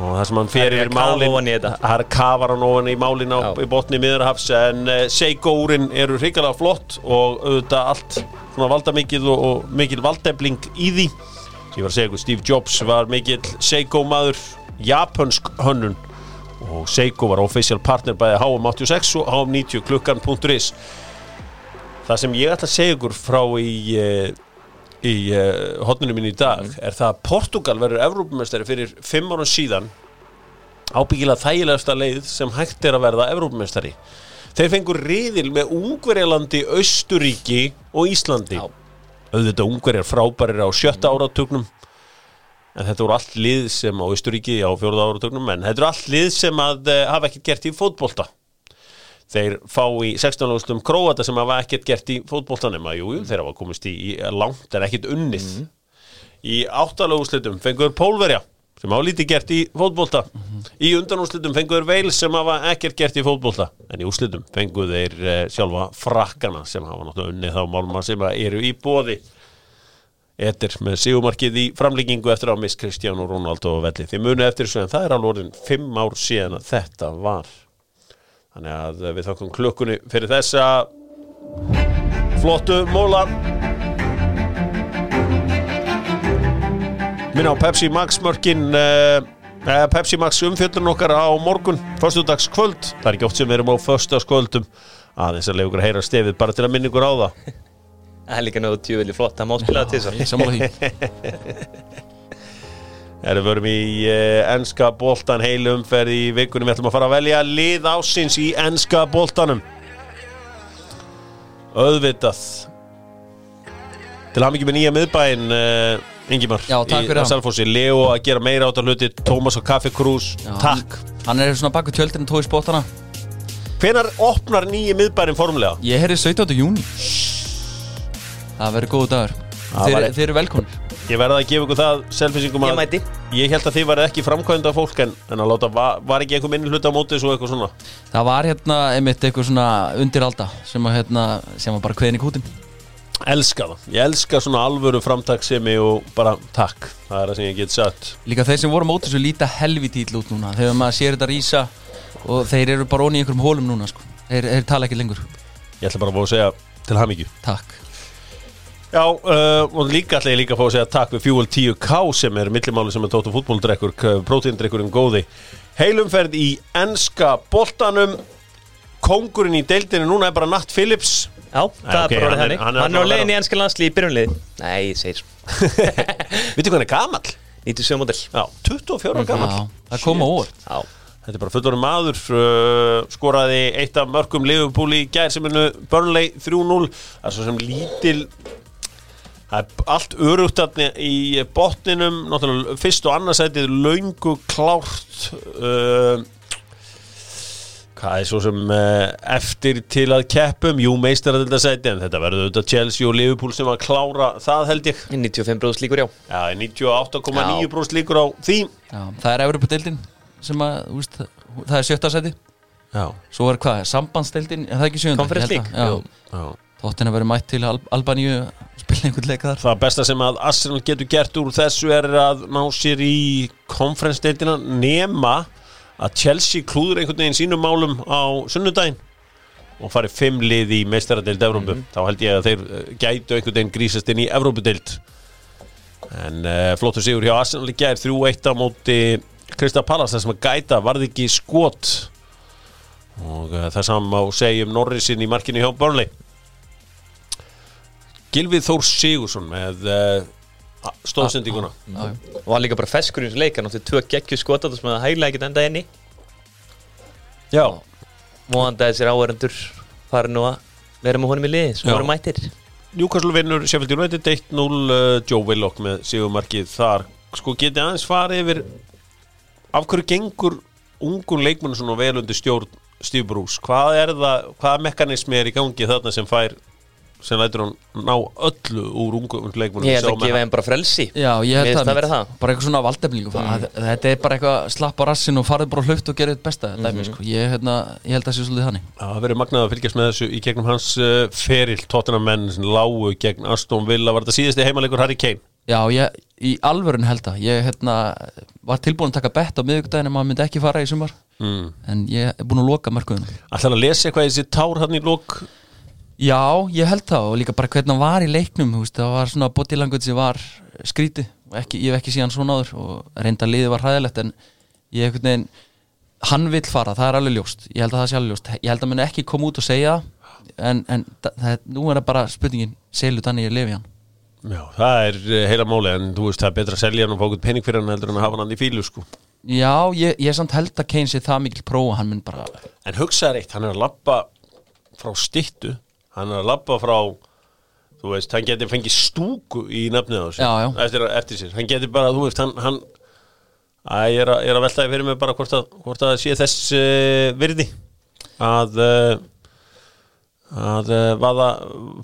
og það sem hann fer Það er yfir að kafa málin ofan í það er kafar hann ofan í málin á, í botni miðurhafs en uh, Seiko-úrin eru hrikalega flott og auðvitað allt svona valdamikið og, og mikil valdefling í því. Ég var að segja ykkur, Steve Jobs var mikil Seiko-maður japansk hönnun. Og Seiko var official partner bæði HM86 og HM90 klukkan.is það sem ég ætla að segja ykkur frá í uh, í uh, hotninu mín í dag er það að Portugal verður Evrópumestari fyrir fimm árum síðan ábyggilega þægilegasta leið sem hægt er að verða Evrópumestari þeir fengur riðil með Ungverjalandi, Austuríki og Íslandi. Já. auðvitað Ungverjar frábærir á sjötta áratugnum en þetta voru allt lið sem á Austuríki á fjóruða áratugnum en þetta eru allt lið sem að uh, hafa ekkert gert í fótbolta þeir fá í 16 lústum króata sem hafa ekkert gert í fótboltanum. Að jú, jú, þeir hafa komist í, í langt en ekkert unnið. Í áttalagúslitum fengur Pólverja sem hafa lítið gert í fótbolta. Í undanúslitum fengur Veils sem hafa ekkert gert í fótbolta. En í úslitum fengur þeir uh, sjálfa frakkana sem hafa náttúrulega unnið þá málma sem eru í bóði Etir með sigumarkið í framlíkingu eftir að miss Cristiano Ronaldo og velli. Þið muni eftir þessu en það er alveg orðin fimm ár síðan að þetta var. Þannig að við þakkum klukkunni fyrir þessa flottu móla. Minna á Pepsi Max mörkin, uh, Pepsi Max umfjöldun okkar á morgun, föstudags kvöld. Það er ekki oft sem við erum á föstudagskvöldum aðeins að leiða ykkur að heyra stefið bara til að minna ykkur á það. Það er líka náðu tjúveli flott Það má spila það til þess sammála því Erum við erum í uh, enska boltan heilu umferð í vikunum Við ætlum að fara að velja lið ásins í enska boltanum. Auðvitað. Til hann ekki með nýja miðbæin uh, Ingimar Já, takk fyrir í. Selfossi. Leo að gera meira át af hluti Tómas og Kaffi Krús. Já, Takk. hann, er svona baku tjöldinu tói spótana Hvenær opnar nýja miðbærin formulega? Ég heyrði 17. júni Það verður góðu dagur. Það Þeir, var- þeir eru velkonir Ég verða að gefa ykkur það selfisingum Ég að mæti. Ég held að þið var ekki framkvæmda fólk en, en að láta, var, var ekki einhver minni hluta á móti svo eitthvað svona? Það var hérna einmitt eitthvað svona undiralda sem að hérna sem var bara kveðin í kútin elska það, ég elska svona alvöru framtaksemi og bara takk. Það er það sem ég get sagt. Líka þeir sem voru á móti svo líta helviti ítl út núna. Þegar maður sér þetta rísa og þeir eru bara onni í einhverjum hólum núna sko. þeir, þeir tala ekki lengur. Ég ætla bara að fá að segja til hamingju. Takk já, uh, og líka ætla ég líka að fá að segja takk við Fuel 10K sem er millimáli sem er tóttu fútbóldrekkur prótíndrekkurinn góði. Heilumferð í enska boltanum. Kongurinn í deildinu núna er bara Natt Phillips. Já, það ok, er bara hann hann er Hann er á leiðin í ennska landslið í byrjunlið Nei, ég segir. Veitu hvað hann er gamall? 97 model já, 24 ára gamall. Já, það kom á óvart. Já, Þetta er bara fullorinn maður uh, skoraði eitt af mörgum Liverpool í gær sem hennu Burnley 3-0 það er svo sem lítil það er allt örugt í botninum náttúrulega fyrst og annarsætið laungu klárt uh, hvað er svo sem uh, eftir til að keppum jú meistar að þetta sæti en þetta verður auðvitað Chelsea og Liverpool sem að klára það held ég. 95 bróðs líkur já. Já, 98,9% líkur á því. Já, það er Evropadeildin sem að, veist, það er sjötta seti Já, Svo er hvað, sambandsdeildin, er það ekki sjönda? Já. Þóttin að vera mætt til Al Albaníu einhvern leik þar Það besta sem að Arsenal getur gert úr þessu er að ná sér í konferensdeildina nema að Chelsea klúður einhvern veginn sínum málum á sunnudaginn og farið fimm lið í meistaradeild Evrópu. Þá held ég að þeir eh, gætu einhvern veginn grísast inn í Evrópudeild. En uh, flottur sigur hjá Arsenal í gær 3-1 á móti Krista Pallas þar sem að gæta varði ekki skot og uh, það saman má segja um Norrisin í markinu hjá Burnley. Gilvið Þór Sigursson með uh, stóðsendinguna Já, já. og hann líka bara feskur í þessu leik hann átti tvö geggju skota sem að hægla ekkert enda inni. Já, vonandi að þessir áhærendur fari nú að vera með honum í liði sem voru mættir. Newcastle vinnur Sheffield United 1-0 uh, Joe Willock með sigumarkið þar. Sko getið aðeins farið yfir af hverju gengur ungun leikmennu svona vel undir stjórn Steve Bruce, hvað er það hvaða mekanismi er í gangi þarna sem fær sem lætur hann ná öllu úr ungun leikmennu ég held að gefa þeim bara frelsi. Já, ég held að, það vera það. bara eitthvað svona valdefningu mm. þetta er bara eitthvað slapp á rassin og farið bara hluft og gerðið þetta besta Mhm. dæmi, sko. ég, hérna, ég held að það sé svolítið þannig. Það verður magnað að fylgjast með þessu í gegnum hans uh, feril, Tottenham menn sem lágu gegn Aston Villa, var þetta síðasti heimalegur Harry Kane? Já, ég, í alvörun held að ég hérna, var tilbúin að taka bett á miðvikudaginn en maður myndi ekki fara í sumar. Mm. en ég er búin að loka mörkuðunum Já, ég held það og líka bara hvernig hann var í leiknum veist, það var svona bodylanguage sem var skríti og ekki, ég hef ekki síðan svona áður og reynda liðið var hræðilegt en ég hef einhvern veginn hann vill fara, það er alveg ljóst. Ég held að það sé alveg ljóst, ég held að hann ekki koma út og segja en, en það, nú er það bara spurningin, selu þannig ég lefi hann? Já, það er uh, heila máli en þú veist það er betra að selja hann og fá okkur pening fyrir hann heldur en að hafa hann í fílu sko. Já, ég, ég samt held að Kane sé það mikil prófa hann mun bara, En hugsaður eitt, hann er að labba frá stittu hann er að labba frá þú veist, hann geti fengið stúku í nafnið á þessu. Eftir, eftir sér, hann geti bara, þú veist, hann, hann að ég er að, að veltaði fyrir mig bara hvort að, hvort að sé þess uh, virði að uh, að uh, vaða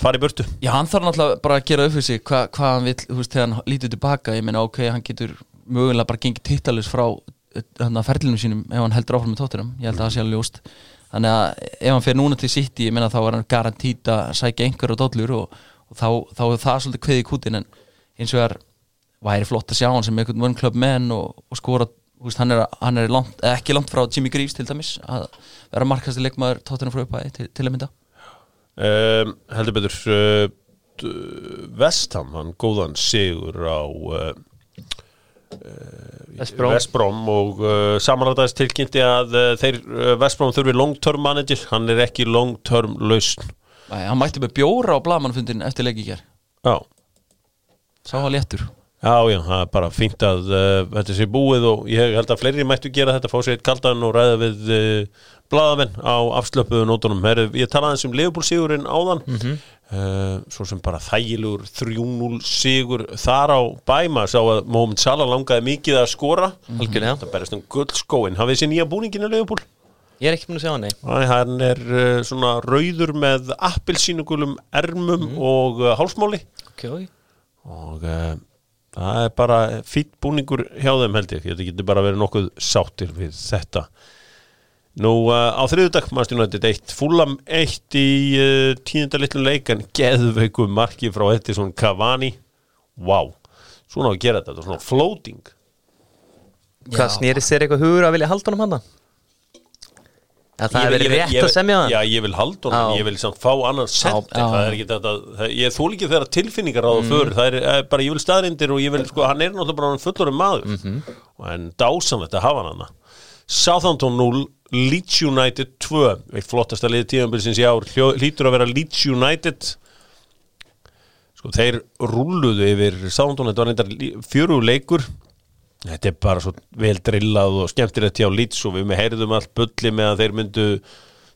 fara í burtu. Já hann þarf náttúrulega bara að gera upp fyrir sig hva, hvað hann vill, þú veist, þegar hann lítur tilbaka ég meina ok, hann getur mögulega bara gengið tittalus frá hann að ferlinu sínum ef hann heldur áfram með tótturum, ég held að það sé alveg ljóst þannig að ef hann fer núna til City ég meina þá er hann garantít að sækja einhver og dollur og, og þá, þá er það svolítið kveði í kútin en eins og er væri flott að sjá hann sem einhvern club menn og, og skora veist, hann er, hann er langt, eh, ekki langt frá Jimmy Greaves til dæmis að vera markasti leikmaður tóttunum frá upphæði til, til að mynda. Um, heldur betur uh, Vestham, hann góðan sigur á uh, West Brom. Vestbróm og uh, samanlætaðist tilkynnti að uh, þeir uh, Vestbróm þurfi long term manager. Hann er ekki long term lausn. Æ, hann mætti með bjóra á blamanfundin eftir ger Já, sá hann léttur. Já, já, það er bara fínt að uh, þetta sé búið og ég held að fleiri mættu gera þetta, fá sér eitt kaldan og ræða við uh, blaðamenn á afslöpuðu nótunum. Heru, ég talaði eins um Leopold sigurinn áðan uh, svo sem bara þægilegur 3-0 sigur þar á bæma sá að Mohamed Salah langaði mikið að skora. Algjörlega. Það berist um guldskóin hafið þessi nýja búninginu Leopold? ég er ekki búin að sjá hann nei. Hann er uh, svona rauður með appelsínugulum ermum og uh, hálsmáli. Okay. og það er bara fýtt búningur hjá þeim held ég. Þetta getur bara verið nokkuð sáttir við þetta nú uh, á þriðudag mannstu nættið eitt fúlam eitt í uh, tíunda litlum leik en geðveiku marki frá Edison Cavani. Wow, svona á að gera þetta þetta svona floating. Hvað snýrist þér eitthvað hugur að vilja halda honum hann að það er verið rétt að semja það? Já, ég vil halda honum, Já. ég vil samt fá annan sent Já. það er ekki þetta, það, ég þól ekki þeirra tilfinningar á það för, það er eh, bara, ég vil staðrindir og ég vil, sko, hann er náttúrulega bara fullurum maður. Mhm. en dásamlegt að hafa hann Southampton 0 Leeds United 2 eitt flottasta liði tíðanbilsins í ár. Hlýtur að vera Leeds United. Sko, þeir rúluðu yfir Southampton, þetta var reyndar fjöru leikur. Þetta er bara svo vel drillað og skemmtilegt hjá Leeds og við heyrðum allt bulli með að þeir myndu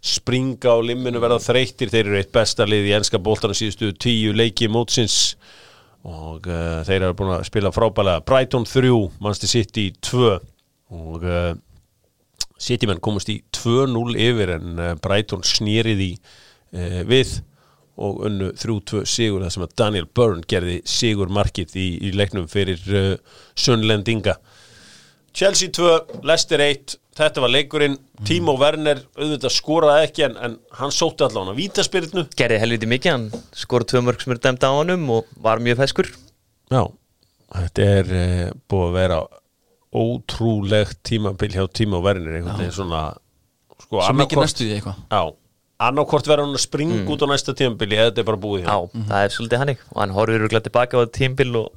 springa á limminu verða þreyttir. Þeir eru eitt besta lið í enska bóltana síðustu tíu leiki mótsins. Og uh, þeir eru búin að spila frábælega Brighton 3, Manchester City 2 og uh, Citymenn komast í 2-0 yfir en uh, Brighton snýrið í uh, við og unnu 3-2 sigur það sem að Daniel Byrne gerði sigur markið í, í leiknum fyrir uh, Sunnlendinga Chelsea 2, Leicester 1 þetta var leikurinn. Timo Werner auðvitað skoraði ekki en, en hann sótti allavega vítaspyrnu. Gerði helviti mikið, hann skor tvö mörg sem eru dæmt á honum og var mjög feskur. Já, þetta er uh, búið að vera ótrúlegt tímabil hjá Timo Werner einhvern veginn svona sko, Svo mikið næstu því eitthvað. Já, annarkort verður hann að springa út á næsta tímabili eða þetta er bara búið hjá. Já, það er svolítið hannig. Og hann horfir örgulega tilbaka á tímbil og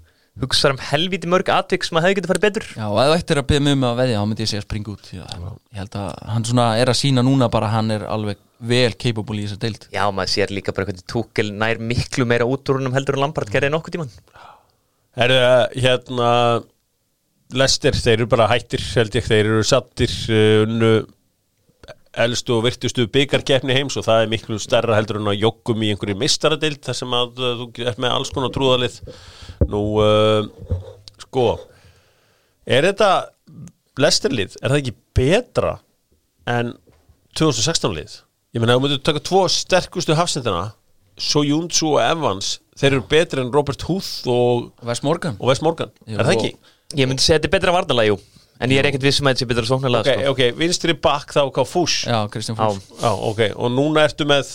hugsa um helviti mörg atvik sem að hefði getið farið betur. Já, og ef þú ættir að byrja mig um að veðja þá myndi ég segja springa út Já, Ég held að hann svona er að sína núna bara hann er alveg vel capable í þessar deild. Já, maður sér líka bara hvernig Túkel nær miklu meira út úr húnum heldur en Lampard gerði nokkuð tíman Herðu, hérna Lester, þeir eru bara hættir held ég, þeir eru sattir uh, unnu elstu og virtustu byggarkeppni heims og það er miklu stærra heldur en að jogum í einhverju mistaradeild þar sem að uh, þú ert með alls konar trúðalið nú uh, sko er þetta Lesterlið, er það ekki betra en 2016 lið? Ég meina, þú myndir taka tvo sterkustu hafsendina Soyuncu og Evans þeir eru betri en Robert Huth og, Wes Morgan. og Wes Morgan, Jú, er það og- ekki? Ég myndi segja að þetta er betra varnalega, jú En ég er ekkert vissum að þetta sé betra sóknarlega Ok, sko. ok, vinstri bakk þá hvað fús Já, Kristján Já, Fús Já, ok, og núna ertu með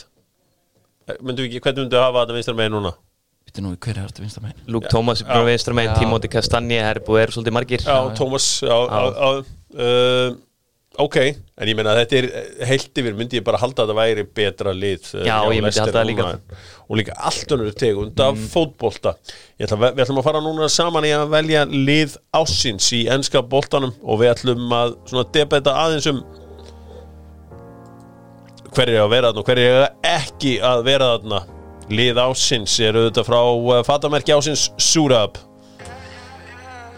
myndum við ekki, hvernig myndum við hafa þetta vinstra með núna? Vittu nú, hver er þetta vinstra megin? Luke Thomas er búin að veistra með Já. Timothy Castagne, það er búið að vera svolítið margir Já, Tómas já, já. Já, uh, Ok, en ég meina að þetta er heilt yfir, myndi ég bara halda að þetta væri betra lið uh, Já, ég myndi halda það líka. Og líka allt önnur tegund af fótbolta. Ég ætla, Við ætlum að fara núna saman í að velja lið ásins í enska boltanum og við ætlum að debeta aðeins um hver er að vera þarna og hver er ekki að vera þarna. Lið ásins er auðvitað frá uh, fatamerki ásins Súrab.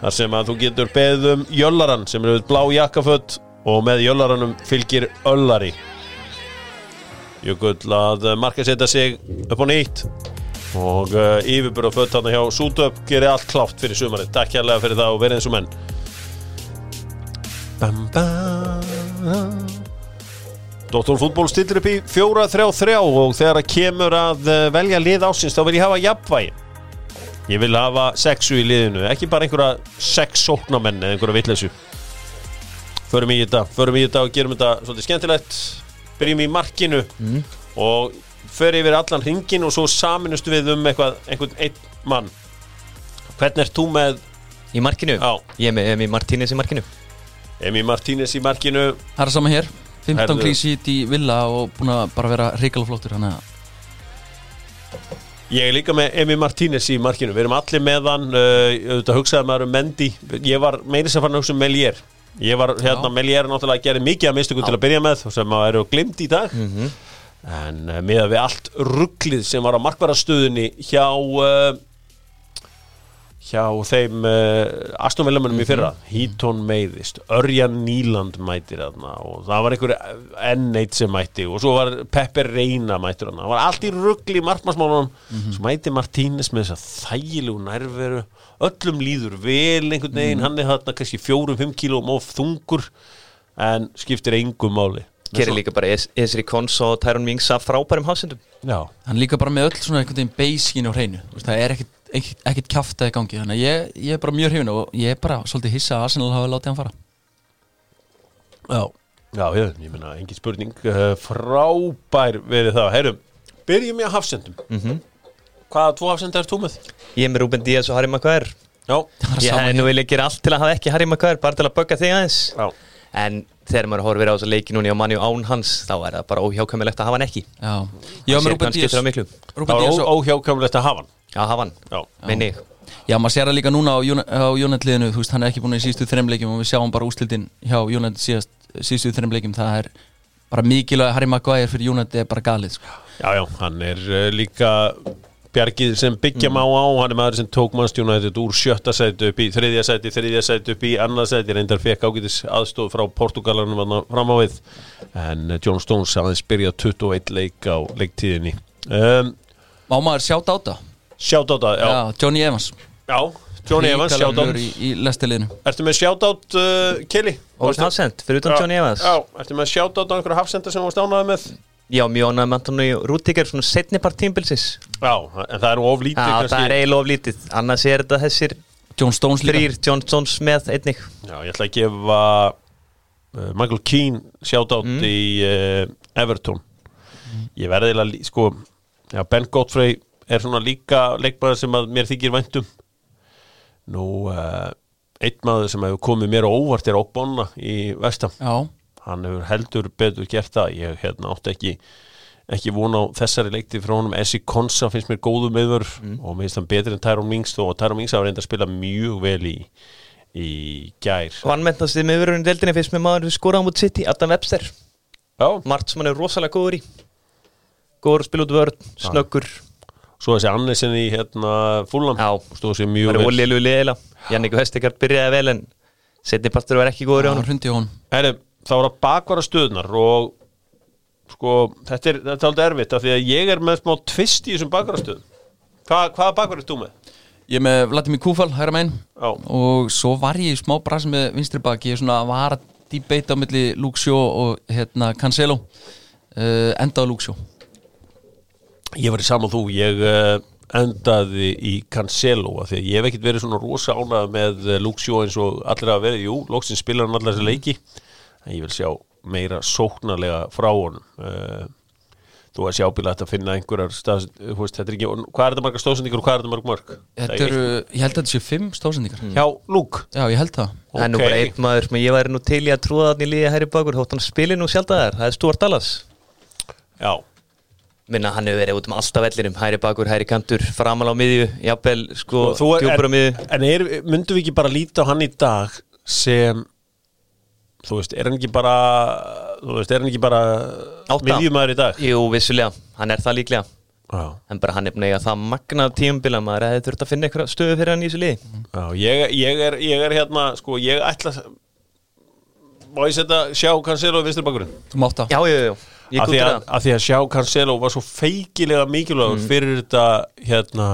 Þar sem að þú getur beðið um jöllaran sem er auðvitað blá jakkaföld og með jöllaranum fylgir öllari. Jökull að marka setja sig upp á nýtt. Og uh, yfirbúra föld þarna hjá Sútöp gerir allt klátt fyrir sumarið. Takk hérlega fyrir það og verið eins og menn. Bam, bam. Dóttor fútból stillir upp í 4-3-3 og þegar að kemur að eh, velja lið ásins þá vil ég hafa jafnvægi. Ég vil hafa sexu í liðinu ekki bara einhverja sex sóknamenn eða einhverja vitleysu förum í þetta, förum í þetta og gerum þetta svolítið skemmtilegt. Byrjum í markinu og förum yfir allan hringin og svo saminustu við um eitthvað, einhvern einn mann. Hvernig ert þú með? Í markinu? Já. Ég er með Emi Martínez í markinu. Emi Martínez í markinu. Það er sama hér. 15 Herðu. clean sheet í villa og búin að bara vera reikala flottur Þannig að Ég er líka með Emi Martínez í markinu. Við erum allir með hann. Uh, auðvitað hugsaði maður um Mendy. Ég var meiri sem fann að hugsa um Melier Ég var hérna. Melier er náttúrulega að gera mikið að mistöku til að byrja með sem að eru glimt í dag. En uh, miða við allt rugglið sem var á markvarastöðunni hjá uh, hjá þeim uh, Astonvillamönnum í fyrra. Heaton meiðist, Örjan Níland mætir þarna og það var einhver N8 sem mætti og svo var Pepper Reina mættir þarna, það var allt í ruggli í markmannsmálunum, svo mæti Martínez með þess að þægilegu nærveru. Öllum líður vel einhvern veginn. Hann er þarna kannski fjórum-fimm kílóum of þungur en skiptir engum máli. Gerir líka bara Es- Esri Kons og Tyron Mings af frábærum hásendum Já, hann líka bara með öll svona einhvern veginn beiskin á hreinu. Það er ekkit, ekkit, ekkit kjaftaði gangi Þannig að ég, ég er bara mjög hrifin og ég er bara svolítið hissa að Arsenal hafa látið hann fara. Já, já, ég, ég meina, engin spurning uh, frábær verið það. Herrum, byrjum ég að hafsendum. Mhm. Hvaða tvo hafsenda er með? Ég er með Ruben Díaz og Harry Maguire. Já, Það er Ég hefði nú vilja gera allt til að hafa ekki Harry Maguire bara til að bögga þig aðeins. Já, En þegar maður horfir á þessa leiki núni á manni og án hans þá er það bara óhjákvæmilegt að hafa hann ekki. Já, Sér Ruben kannski Díaz. það Ruben var Díaz ó- og óhjákvæmlegt að hafa hann. Já, hafa hann, Já, minni Já, maður sér það líka núna á, United-liðinu, þú veist, hann er ekki búin í síðustu þreim leikjum og við sjáum bara úslitin hjá United síðast, síðustu þreim leikjum, það er bara mikilvæg Harry Maguire fyrir United er bara galið, sko. já, já, hann er uh, líka bjargið sem byggja má á hann er maður sem tók mannstjónaðið úr sjötta sæti upp í þriðja sæti, þriðja sæti upp í annað sæti, reyndar fekk ágætis aðstóð frá Portugalarnum þarna fram á við en uh, John Stones aðeins byrjað 21 leik á leiktíðinni um, Má maður sjáta á það? Sjátt á það, já, Johnny Evans. já Johnny Evans, glöður í, í lestileginu. Ertu með sjátt uh, Kelly? Og Hafsend, fyrir utan Johnny Evans Já, ertu með sjátt á einhverja hafsenda sem þú varst ánæði með? Já, mjög ánægð með Antoni Rútíker svona setni part tímbilsis Já, en það er nú of lítið Já, kannski. það er eiginlega of lítið. Annars er þetta þessir John Stones líka. þrýr John Jones með einnig. Já, ég ætla að gefa uh, Michael Keane sjátt átt Mm. í uh, Everton. Ég verði lí- sko, já, Ben Godfrey er svona líka leikmaður sem að mér þykir væntum nú uh, einn maður sem hefur komið mér á óvart er Ogbonna í Vestam Já, hann hefur heldur betur gert það. Ég hérna átti ekki ekki vona á þessari leikti frá honum. Essi Konsa finnst mér góðu meðvör og mér finnst hann betri en Tyrone Mings og Tyrone Mings hafa reynda að spila mjög vel í í gær. Vannmentast þið með viðurinn deildinni fyrst með maður skoraði á mút City, Adam Webster. Sem hann er rosalega góður í. Góður að spila út vörð, snöggur. Svo þessi Annesen í hérna Fúlam stóð sér mjög Það er vel. ólílu liðila Jannik Vestekart byrjaði vel en setni partur var ekki góður í hann honum þá er að bakvara stöðnar og sko, þetta er, aldrei erfitt af því að ég er með smá tvist í þessum bakvara stöðum. Hva, hvaða bakvara er þú með? Ég er með Vladimir Kúfal, hæra Já. og svo var ég í smá brasi með vinstri bak ég er svona að vara debate á milli Luxjó og hérna Cancelo. Uh, enda á Luxjó Ég var í saman þú, ég uh, endaði í Cancelo af því að ég hef ekkert verið svona rosa ánað með Luxjó eins og allir að verið, jú, loksins spilar hann allar þessi leiki en ég vil sjá meira sóknarlega frá honum. Uh, þú að sjábíla að finna einhverjar stað, veist, þetta er ekki, hvað er þetta margar stóðsendingur og hvað er þetta marg mörg? Þetta eru, ég held að þetta séu fimm stóðsendingar. Já, Lúk Já, ég held það. Það er nú bara einn maður sem ég væri nú til í að trúa þannig líða hæri bakur þótt hann spili nú sjálf það er, það er Stuart Dallas. Já, minna hann hefur verið út um alltaf vellinum. Hæri bakur, hæri kantur, framal á miðju jafnvel sko, Og djúpur á miðju. En er, myndum við ekki bara líta á hann í dag sem þú veist, er hann ekki bara þú veist, er hann ekki bara miðjumæður í dag? Jú, vissulega, hann er það líklega. Já, en bara hann er búin að eiga það magnað tíumbila maður hefði þurft að finna eitthvað stöðu fyrir hann í þessu liði. Já ég, ég, er, ég er hérna, sko, ég ætla má ég setja sjá Cancelo í vinstri bakurinn? Þú mátt það. Já, jú, jú, ég Af gúttur að, það að því að sjá Cancelo var svo feikilega mikilvægur fyrir þetta hérna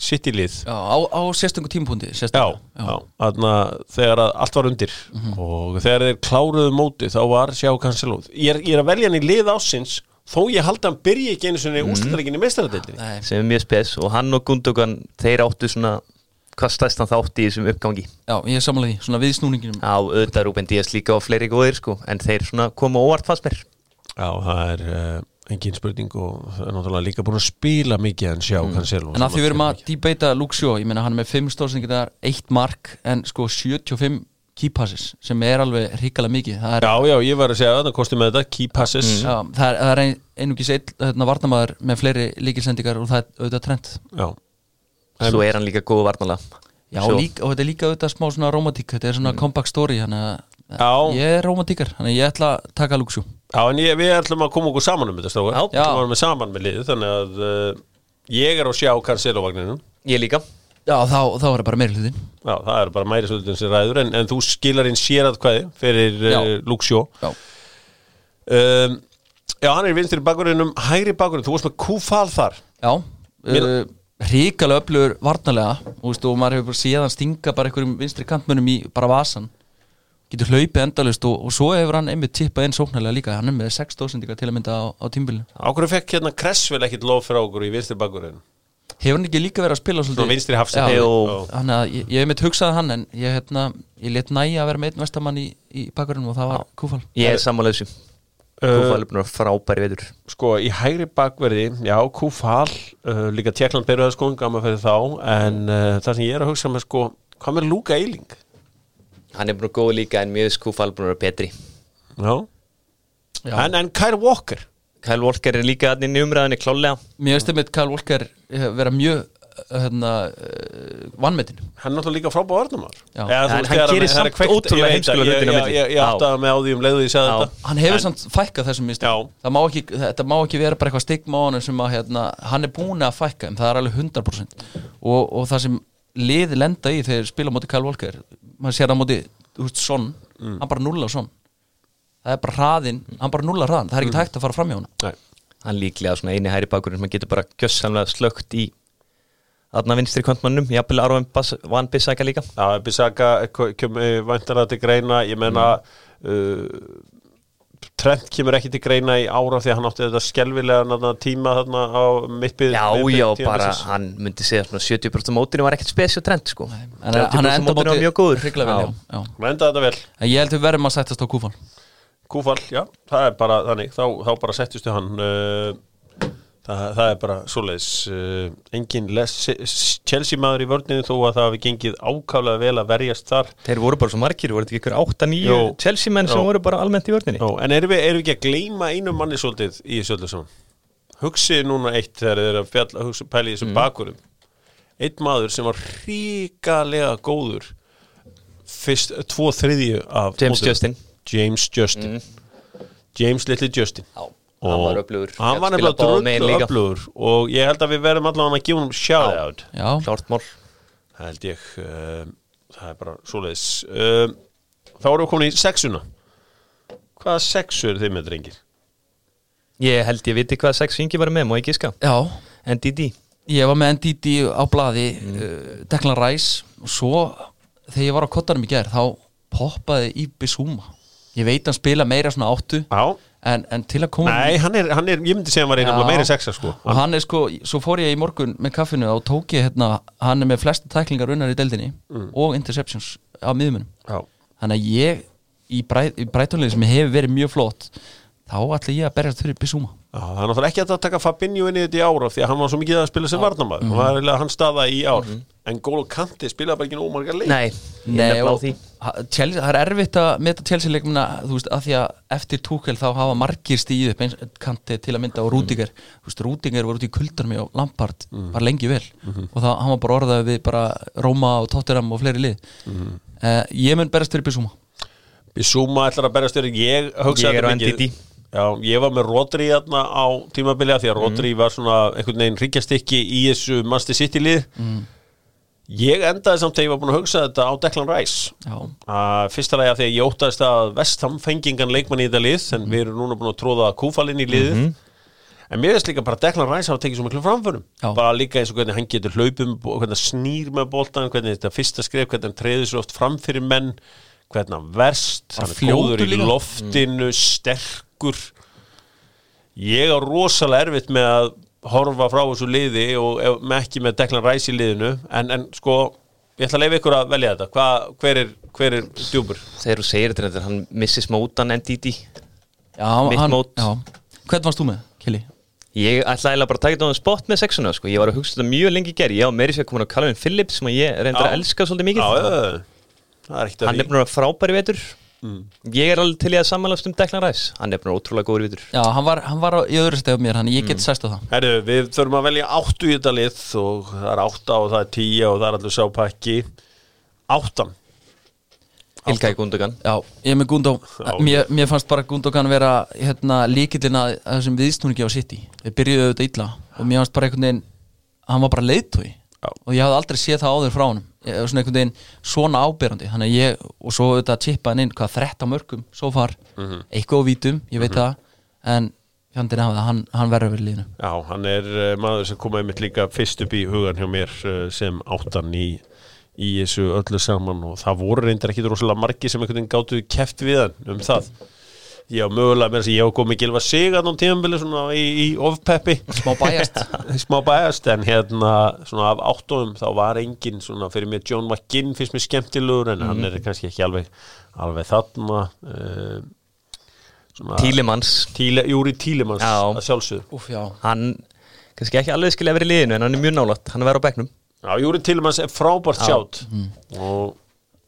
City-lið Já, á, á sérstöngum tímpúndi Já, já, þarna þegar að allt var undir og þegar þeir kláruðu móti þá var sjá Cancelo ég er, ég er að velja hann í lið ásins þó ég haldi að hann byrja ekki einu sinni mm. úrslutaleikin í meistaradeildinni. Sem er mjög spes og hann og Gundogan þeir áttu svona hvað stæstan þátt í þessum uppgangi? Já, ég er samanlega því, svona viðsnúninginum á auðvitað Rúben Díaz líka og fleiri góðir sko en þeir svona koma óvart fannst mér. Já, það er uh, engin spurning og það er náttúrulega líka búin að spila mikið en sjá Cancelo En að því við erum að debata Luxjó, ég meina hann er með fimm stóðsendingar, eitt mark en sko 75 keypasses sem er alveg hrikalega mikið. Er, Já, já, ég var að segja að það kosti með þetta key passes. Já, það er, það er ein, einungis einn hérna, varnamaður með fleiri líkilsendingar og það er auðvitað trend Já, svo er hann líka góð varnala Já, líka, og þetta er líka auðvitað smá svona romantík þetta er svona comeback story þannig að Já. ég er romantíkar, þannig ég ætla að taka Luxjó Já, en ég, við ætlum að koma okkur saman um þetta strákar. Já. Við með saman með liðið Þannig að uh, ég er að sjá Cancelo vagninu ég líka. Já, þá, þá er það bara meiri hlutin Já, það er bara mæri svolítið sem ræður en, en þú skilar inn sér að hvaði fyrir Já. uh, Luxjó Já, um, Já, hann er vinstri bakurinnum hægri bakurinn, þú varst með kúfal þar. Já Mér- uh, hrikalega öflugur varnarlega og, veist, og maður hefur bara séð hann stinga bara einhverjum vinstri kantmönnum í bara vasan getur hlaupið endalust og, og svo hefur hann einmitt tippað inn sóknarlega líka. Hann er með 6.000 til að mynda á, á tímbilinu Ákveður fekk hérna Kressvel ekkit lof fyrir okkur í vinstri bakurinn hefur hann ekki líka verið að spila svolítið? Svona vinstri. Já, Jú. þannig að ég, ég hef mitt hugsaði hann en ég, hérna, ég let næja að vera með einn vestamann í, í bakverðinu og það var kúfal. Ég er sammála þessu. Uh, Kúfal er vera frábæri veður Sko, í hægri bakverði, já, kúfal uh, líka Tjekkland byrjuð að sko gaman fyrir þá, en uh, það sem ég er að hugsa með sko, hvað með Luka Eiling? Hann er búin að góð líka en mjög Kúfal er búin að vera betri. Já. En, en Kyle Walker? Kyle Walker er líka hann inn í umræðinni klálega Mér veist einmitt Karl Volker vera mjög hérna, uh, vannmetin hann er náttúrulega líka Já. En hann gerir samt ótrúlega heimskulega hlutin Ég, ég, ég áttaði mig á því um leiðu ég sagði Já. þetta. Hann hefur En- samt fækkað þessum mistum Já. það má ekki, Þetta má ekki vera bara eitthvað stigma á hann sem að hérna, hann er búin að fækka en það er alveg 100% og, og það sem liði lenda í þegar spila á móti Karl Volker maður sér á móti þú veist, Son, Mm. hann bara nulla Son. Það er bara hraðinn, hann bara nulla hraðan. Það er Mm. ekki hægt að fara fram hjá hann hann líklega svona eini hæri bakurinn sem getur bara gjössamlega slögt í aðna vinstri kvantmannum jafnvel Arvan Van Bissaka líka. Já, Bissaka kemur væntanlega til greina. Ég menna Mm. uh, Trent kemur ekki til greina í ára því að hann átti þetta skelvilega tíma þarna á mittbið já já bara hann myndi segja svona 70% mótinu var ekkert spesjó trend sko. En hann er 30% enda mótinu mjög góður. Hrikalega vel, Já. já, já. Menda þetta vel. En ég held við verðum að sættast á kúfan Kúfall, já, það er bara þannig. Þá, þá bara settustu hann uh, það, það er bara svoleiðis uh, engin Chelsea maður í vörninu þó að það hafi gengið ákaflega vel að verjast þar. Þeir voru bara svo margir, voru þetta ekki ykkur 8-9 Jú. Chelsea menn sem Jú. voru bara almennt í vörninni? Jó, En erum við, erum við ekki að gleyma einu manni svolítið í saman? Hugsið núna eitt þegar þeir eru að fjalla, hugsa, pæla í þessum bakurum. Einn maður sem var ríkalega góður fyrst, tvo þriðju af James mótinu. Justin. James Justin. James litli Justin. Já, hann var öflugur. hann var nefnilega drullu öflugur og ég held að við verðum allavega að gefa hann shout out. Já, Klárt mál. Það held ég uh, það er bara svoleiðis. Uh, þá erum við komin í sexuna. Hvaða sexu eru þið með drengir? Ég held ég viti hvað sex yngi var með, má ég giska? Já. NDD Ég var með NDD á blaði uh, Declan Rice. Og svo þegar ég var á kottanum í gær þá poppaði í Bisuma Ég veit hann spila meira svona áttu. Já, en, en til að koma nei, hann er, hann er ég myndi segja hann var einhverja meiri sexa sko. Og hann er sko, svo fór ég í morgun með kaffinu og tók ég hérna, hann er með flesta tæklingar unnar í deildinni og interceptions á miðumunum þannig að ég í, bræ, í brætónlega sem hefur verið mjög flott þá ætla ég að berjast fyrir Bisuma Já, það er náttúrulega ekki að taka Fabinho inn í þetta í ár af því að hann var svo mikið að spila sem varnamaður og það er eiginlega hans staða í ár. En Gól Kanti spilaði bara ekki nú margar leik Nei, því. ha- Chelsea, það er erfitt að meta Chelsea leikmuna þú veist, að því að eftir túkel þá hafa margir stíð upp eins kanti til að mynda og Rúdiger, þú veist, Rúdiger var út í kuldarmi og Lampard bara lengi vel. Og það, hann var bara orðað við bara Róma og Tottenham og fleiri lið. Uh, ég mun berast fyrir Bissúma Bissúma ætlar að berjast fyrir ég Ég Já, ég var með Rodri þarna á tímabili af því að Rodri var svona einhvern veginn ríkjastykki í þessu Master City lið. Ég endaði samt þegar ég var búin að hugsa þetta á Declan Rice. Að fyrsta lagi af því að ég óttaðist að Vestham fengingan leikmann í þetta lið en við erum núna búin að tróða kúfalinn í liðið. En mér veist líka bara að Declan Rice hafa tekið svo miklu framförum. Já. bara líka eins og hvernig hann getur hlaupum hvernig hann snýr með boltan hvernig þetta fyrsta skref, hvernig hann treður svo oft fram fyrir menn hvernig hann verst Bara hann er góður í loftinu sterkur ég á rosalega erfitt með að horfa frá þessu liði og með ekki með Declan Rice í liðinu en, en sko, ég ætla að leifa ykkur að velja þetta Hva, hver, er, hver er djúpur? Þegar þú segir þetta, hann missi smótan NDD já Mitt hann, mót. já. Hvern varst þú með, Kili? Ég ætla eiginlega bara að taka þetta á spott með sexuna sko. Ég var að hugsa þetta mjög lengi í gerð Ég á meiri sér komin á Calvin Phillips sem að ég reyndar Já. að elska svolítið mikið Já, já, já. það er ekkert að Hann er að vera frábæri vetur Ég er alveg til í að samanlast um Declan Rice. Hann er vera ótrúlega góður vetur Já, hann var, hann var á, í öðru stegu mér, hann ég get sæst á það. Herru, við þurfum að velja áttu í þetta lið og það er átta og það er tíja og það er allur sápakki Áttan. Ilkæði Gundogan. Já, ég er með Gundó Já. mér, mér fannst bara Gundogan vera hérna, líkillin að þessum viðsnúningi á City. Við byrjuðu auðvitað illa og mér fannst bara einhvern veginn hann var bara leiðtói og ég hafði aldrei séð það áður frá Ég- svona einhvern veginn svona ábyrjandi þannig að ég, og svo auðvitað chippaði hann inn hvað 13 mörgum, svo far? Mhm. eitthvað á vítum, ég veit það en fjandinn hafa það, hann, hann verður verið línu Já, hann er uh, maður sem kom einmitt líka fyrst upp í hugan hjá mér uh, sem áttan í, í þessu öllu saman og það voru reyndar ekki rosalega margi sem einhvern veginn gáttu keft við hann um það Já, mögulega með þess að ég hef komið gilva sig að nú tímabili svona í, í ofpeppi. Smá bæjast smá bæjast en hérna svona af áttunum þá var engin svona fyrir mér John McGinn finnst mér skemmtilegur en hann er kannski ekki alveg alveg þarna uh, svona Tílimans Tíle, Júri Tílemans Já. að sjálfsögðu. Úf, já, Hann kannski ekki alveg skilja verið í liðinu En hann er mjög nálægt. Hann er verið á bekknum. Já, Júri Tílemans er frábært Já. sjátt. Og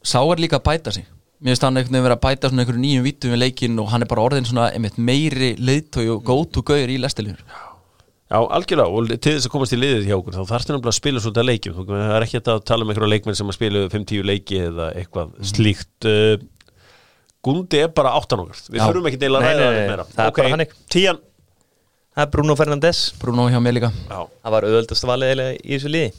Sá er líka að bæta sig Mér finnst hann einhvern veginn vera að bæta svona einhverju nýjum vítum við leikinn og hann er bara orðin svona einmitt meiri leiðtói og go-to gauður í lestilíður Já, algjörlega, og til þess að komast í liðið hjá okkur þá þarfstu náttúrulega að spila svolítið að leikjum. Það er ekki að tala um einhverja leikmenn sem að spila 5-10 leiki eða eitthvað slíkt. Uh, Gundi er bara áttan okkar. Við Já. þurfum ekki deila að ræða það meira. það er bara þannig. Tían. Það er Bruno Fernandes. Bruno hjá mér líka. Já, Það var auðvöldast valið eiginlega í þessu liði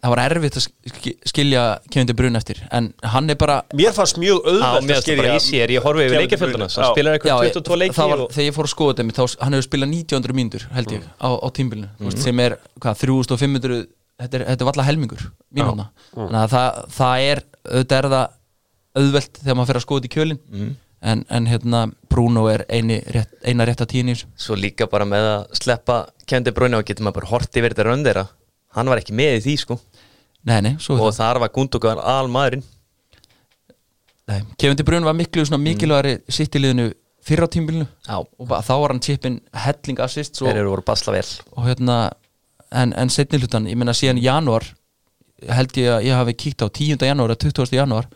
Það var- það erfitt að sk- skilja Kevin De Bruyne eftir en hann er bara mér fannst mjög það bara í sér Ég horfi yfir Kevin De. Hann Já. spilar eitthvað ég- 22 leiki það og- þegar ég fór að skoða þetta hann hefur spilað 1900 mínútur held ég á, á tímbilinu mm. sem er hvað, 3500 þetta er, þetta er valla helmingur mínúna þannig að það, það er auðvitað er það auðvelt þegar maður fer að skoða í kjölin en, en hérna Bruno er eini, rétt, eina rétta tíni Svo líka bara með að sleppa Kendi Bruyne og getur maður bara hort yfir þetta röndera Hann var ekki með í því sko. Nei, nei, svo Og það. þar var Gundogan al maðurinn Kevin De Bruyne var miklu svona mikilvægari sitt í liðinu fyrra á tímbilinu Já. og bara, þá var hann chippin helling assists og, Þeir eru voru basla vel. Og hérna en, en setni hlutan, ég meina síðan í janúar held ég að ég hafi kíkt á 10. janúar eða 20. janúar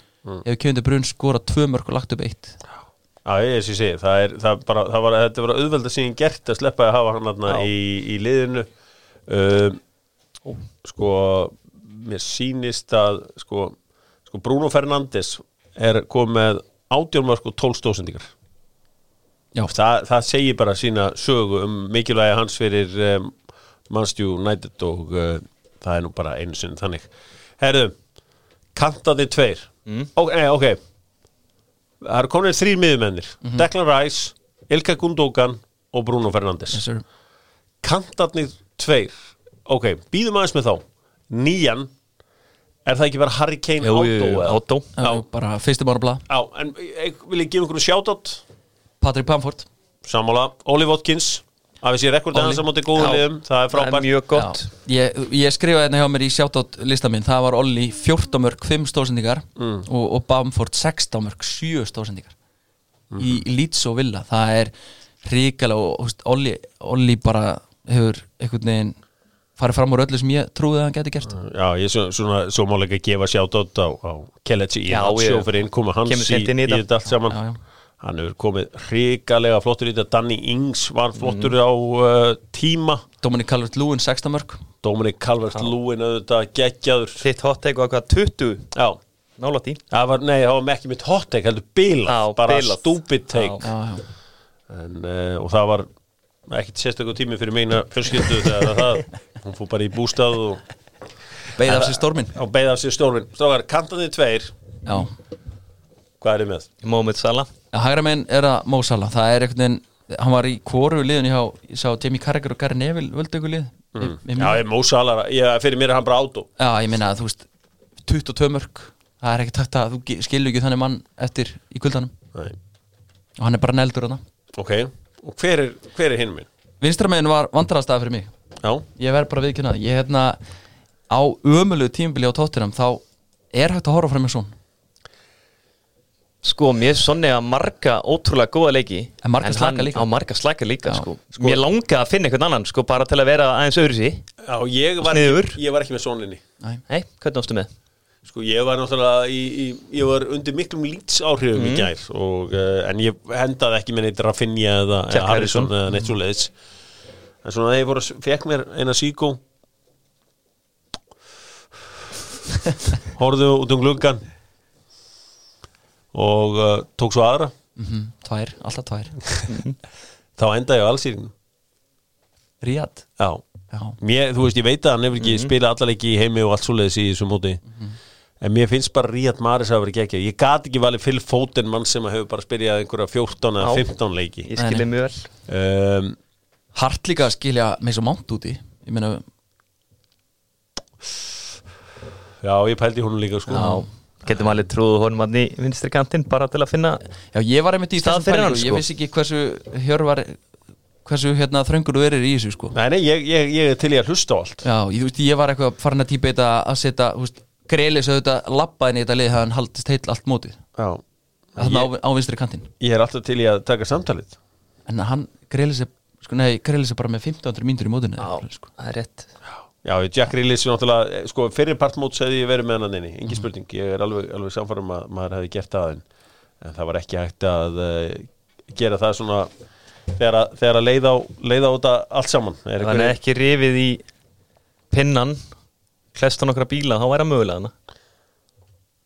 ef Kevin De Bruyne skorað tvö mörg og lagt upp eitt. Já, ég sé, sé, það er, það bara, það var, þetta var auðvelda síðan gert að sleppa að hafa hann í, í liðinu. Um, sko, mér sýnist að sko, sko Bruno Fernandes er komið með átjálmörk og tólstósendingar það, það segir bara sína sögu um mikilvægi hans fyrir um, Manchester United og uh, það er nú bara einu sinni þannig. Herðu, kantaði tveir. Mm. ok, nei, ok. Það eru konir þrýr miðumennir Declan Rice, Ilka Gundogan og Bruno Fernandes. Yes, sir. kantarnir tveir ok, býðum aðeins með þá. Nýjan, er það ekki bara Harry Kane Jú, jú, jú, eða? Átó Já, bara fyrsti bara blað. Já, en ég, vil ég gefa einhverju shoutout? Patrick Bamford sammála, Oli Watkins. Að við sé rekordið Ollie. hans á móti góðum Já. liðum. Það er Það er frábært. mjög gott. Já. ég, ég skrifaði hérna hjá mér í shoutout lista minn það var Olli 14 mörg 5 stóðsendingar Mm. og, og Bamford 16 mörg 7 stóðsendingar í, í Leeds og Villa. Það er ríkala og þú veist, Olli, Olli bara hefur einhvern veginn farið fram úr öllu sem ég trúið að hann geti gert. Já, ég svo, svona, svo má líka gefa shoutout á, á Kelletti í fyrir innkoma hans í, í í þetta. allt saman. Já, já. hann hefur komið hrikalega flottur í þetta. Danny Ings var flottur á uh, tíma. Dominic Calvert-Lewin 16 mörg Dominic Calvert-Lewin auðvitað geggjaður. Þitt hot take var hvað 20 Já, nálætt í var, nei, það var ekki mitt hot take heldur bilað, bara bilað. stupid take. já, já. en, uh, og það var ekkert sérstöku tími fyrir mína fjölskyldu þegar það, hún fór bara í bústað og, beigð af sér stormin og beigði af sér stórvinn Strákar, kantandi tveir, já. hvað er þið með? Salah. Já, hægra meginn er að Mo Salah. Það er einhvern veginn, hann var í kóru liðin hjá, ég sá Jamie Carragher og Gary Neville völdu ykkur lið. Mm. ég, Já, ég mósalar, ég, fyrir mér er hann bara átó já, ég minna að þú veist 22 mörg, það er takt að þú skilur ekki þannig mann eftir í kuldanum. Nei. og hann er bara neldur þarna. Ok, og hver er, hver er hinn minn? Vinstra meginn var vandrarastað fyrir mig Já, ég verð bara viðkynna ég hérna á ömulu tímabili á tóttinam þá er hægt að horfa frá mig svon Sko, mér er sonni að marga ótrúlega góða leiki En marga slaka líka. Á marga slaka líka, Já. sko. Mér langaði að finna einhvern annan, sko, bara til að vera aðeins öðru sí já ég, var ekki, ég var ekki með sónlinni. Nei, hvernig ástu með? Sko, ég var náttúrulega í, í, ég var undir miklum lýts áhrifum Mhm. í gær og, uh, en ég hendaði ekki með neitt Rafinha eða, Harrison eða neitt svo leiðis en svona þegar ég fekk mér eina síkó horfðu út um gluggan og uh, tók svo aðra. Mm tvær, alltaf tvær. Þá endaði ég á allsýringum Ríad Já, já, mér, þú veist, ég veit að hann hefur ekki spilað allarleiki í heimi og allt svoleiðis í þessu móti en mér finnst bara Ríad Maris að vera geggja ég gat ekki valið Phil Foden mann sem hefur bara spilað einhverja 14 eða Já. 15 leiki. Ég skilði mjög vel. Um, hart líka að skilja með svo mánt úti. Ég meina, Já, ég pældi í honum líka sko. Já. Getum alveg trúið honum að í vinstri kantinn bara til að finna Já, ég var einmitt í þessum pælingu, hann, ég sko. vissi ekki hversu hjörvar, hversu hérna þröngur þú erir í þessu sko. Nei, nei, ég, ég, ég er til í að hlusta allt. Já, ég, þú veist, ég var eitthvað farin að típa þetta að setja, þú veist, greilis auðvitað labbaðin í þetta lið hann haldist heill allt mótið. Já. Þannig á, vinstri kantinn. Ég er alltaf til í að taka samtalið. En hann greilis er, sko, nei, greilis er bara með 1500 mínútur í mótinu eitthvað, sko. það er rétt. Já, Jack Reelis er náttúrulega, eh, sko, fyrir partmót segði ég verið með hann inni, engin spurning. Ég er alveg, alveg samfærum að maður hefði gert það en, en það var ekki hægt að uh, gera það svona þegar að, þegar að leiða á, leiða á þetta allt saman. Þannig ekki rifið í pinnan klesta nokkra bíla, þá væri að mögulega hana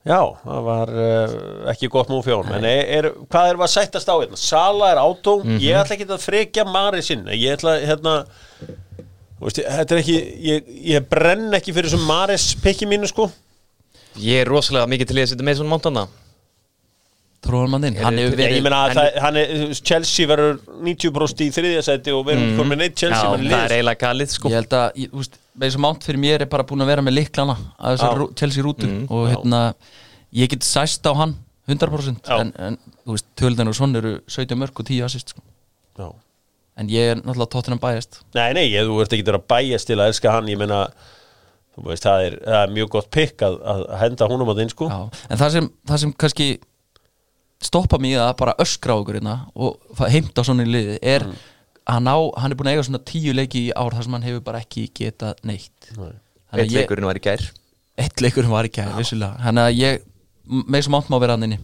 Já, það var uh, ekki gott hjá hann En er, er, hvað er að sættast á hérna? Sala er átó, ég ætla ekki að frekja Mari sinn, ég ætla hérna veist, þetta er ekki ég, ég brenn ekki fyrir þessum Maris pikki mínu sko. Ég er rosalega mikið til að setja með svona montana Tróðan mann inn, hann hefur Ég, meina að hann er, Chelsea verður 90% í þriðja seti og erum mm. með neitt Chelsea Já, það er eiginlega galið sko. Ég held að, ég, þú þessu mánt fyrir mér er bara búin að vera með liklana að þessar Chelsea rútu og Já. hérna, ég get sæst á hann 100% Já. en, en þú veist, töldan og svon eru 17 mörg og 10 assist sko. En ég er náttúrulega tóttunum bæjast Nei, nei, ég, þú ert ekki að bæjast til að elska hann ég meina, þú veist, það er, það er mjög gott pikk að, að henda húnum að þinn sko Já. en það sem, það sem kannski stoppa mig að bara öskra á okkur hérna og heimta svona í liði er Mm. Hann, á, hann er búin að eiga svona tíu leiki í ár þar sem hann hefur bara ekki getað neitt. Nei. Eitt leikurinn var í gær. Eitt leikurinn var ekki að vissulega. Þannig að ég, sem átt má vera hann inni.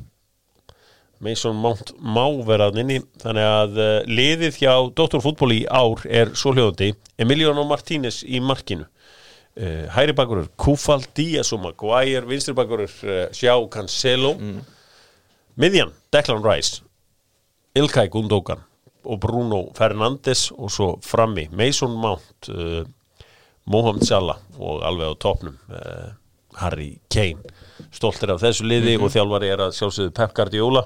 Mason Mount má vera hann inni þannig að uh, liðið hjá Dóttorfútból í ár er svo hljóðandi Emiliano Martínez í markinu. Uh, hæri bakurur Kúfal Díaz og Maguire vinstri bakurur uh, Sjá Cancelo. Miðjan Declan Rice Ilkay Gundogan og Bruno Fernandes og svo frammi Mason Mount uh, Mohamed Salah og alveg á topnum uh, Harry Kane. Stoltir af þessu liði og þjálfari er að sjálfsögðu Pep Guardiola.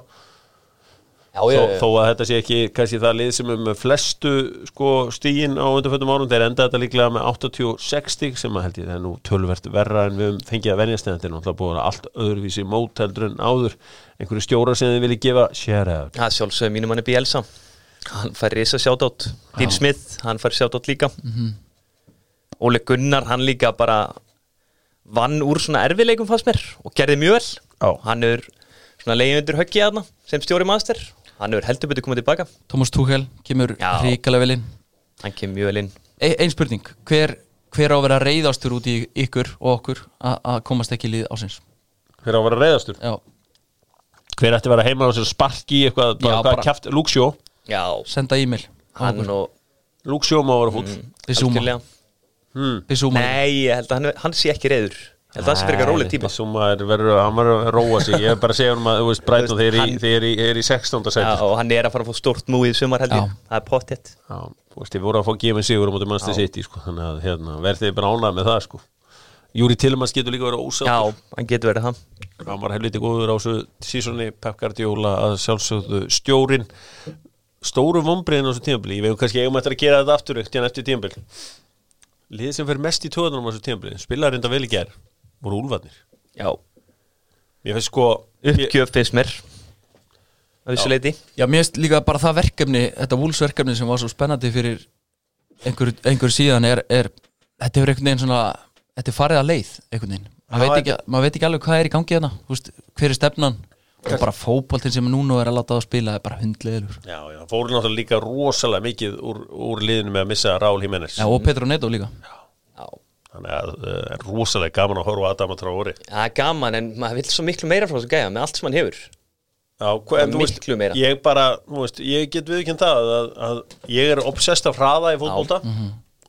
Já, þó, þó að þetta sé ekki kannski það lið sem er með flestu sko, stígin á undanfötum árum þeir enda þetta líklega með 86 stíg sem að held ég það er nú tölvert verra en við fengið að venjast en þetta er náttúrulega búin að allt öðruvísi mót heldur en áður. Einhverju stjóra sem þið vilja gefa share out Það sjálfsögum mínum hann er Bielsa Hann fær risa sjátátt Dean Smith, hann fær sjátátt líka. Óli Gunnar, hann líka bara vann úr svona erfileikum fannst mér og gerði mjög vel. Já. Hann er svona leiðin undir höggið aðna sem stjóri master. Hann er heldur betur komið tilbaka. Thomas Tuchel kemur Já. ríkalega vel inn. Hann kemur mjög vel inn. E Ein spurning, hver, hver á að vera reyðastur út í ykkur og okkur að komast ekki í lið ásins hver á að vera reyðastur Já, hver ætti að vera heima á sér sparki eitthvað, bara, Já, hvað bara- kjaft, Luxjó Já, senda e-mail hann og má vera fúll Bissúma. Bissúma Nei, ég held að hann, hann sé ekki reyður Ég held að það sé fyrir eitthvað róleg tíma Bissúma er verður hann verður að róa sig. Ég er bara að segja um að þú veist Brighton þeir eru í, í, í 16. Já, seti og hann er að fara að fá stórt nú í sumar held ég. Já. Það er pottitt Já, þú veist, ég voru að fá gefin sigur á móti mannstu sitt sko, þannig að hérna, verðið bara ánað með það sko. Júri Tilmans getur líka verið Já, ósáttur hann getur verið það. Hann var helviti góður á þessu sísoni. Pep Guardiola að sjálfsögðu stjórin stóru vombriðin á þessu tímabili. Ég veit kannski eigum eftir að gera þetta aftur ekkert eftir tímabil. Liðið sem fer mest í tóðunum á þessu tímabili spilaði reynda vel í ger voru úlfarnir. Já, ég finnst sko uppgjöf finnst mér. Að þessu leiti Já, mér finnst líka bara það verkefni þetta vúlsverkefni sem var svo spennandi fyrir einhver, einhver síðan er, er þetta hefur einhvern veginn svona þetta er farið að leið einhvern veginn. Maður veit, veit ekki alveg hvað er í gangi veist, hver er stefnan og bara fótboltinn sem núna er að láta það að spila er bara hundleður já, já, fóru náttúrulega líka rosalega mikið úr, úr liðinu með að missa Raúl Jiménez. Já, og Petro Neto líka. Já, þannig að það er rosalega gaman að horfa á Adama Traori það er gaman en maður vil svo miklu meira frá þessu gæja með allt sem hann hefur. Já, en, þú veist, ég bara, þú veist, ég get viðkjönd það að, að ég er obsessed af hraða í fótbolta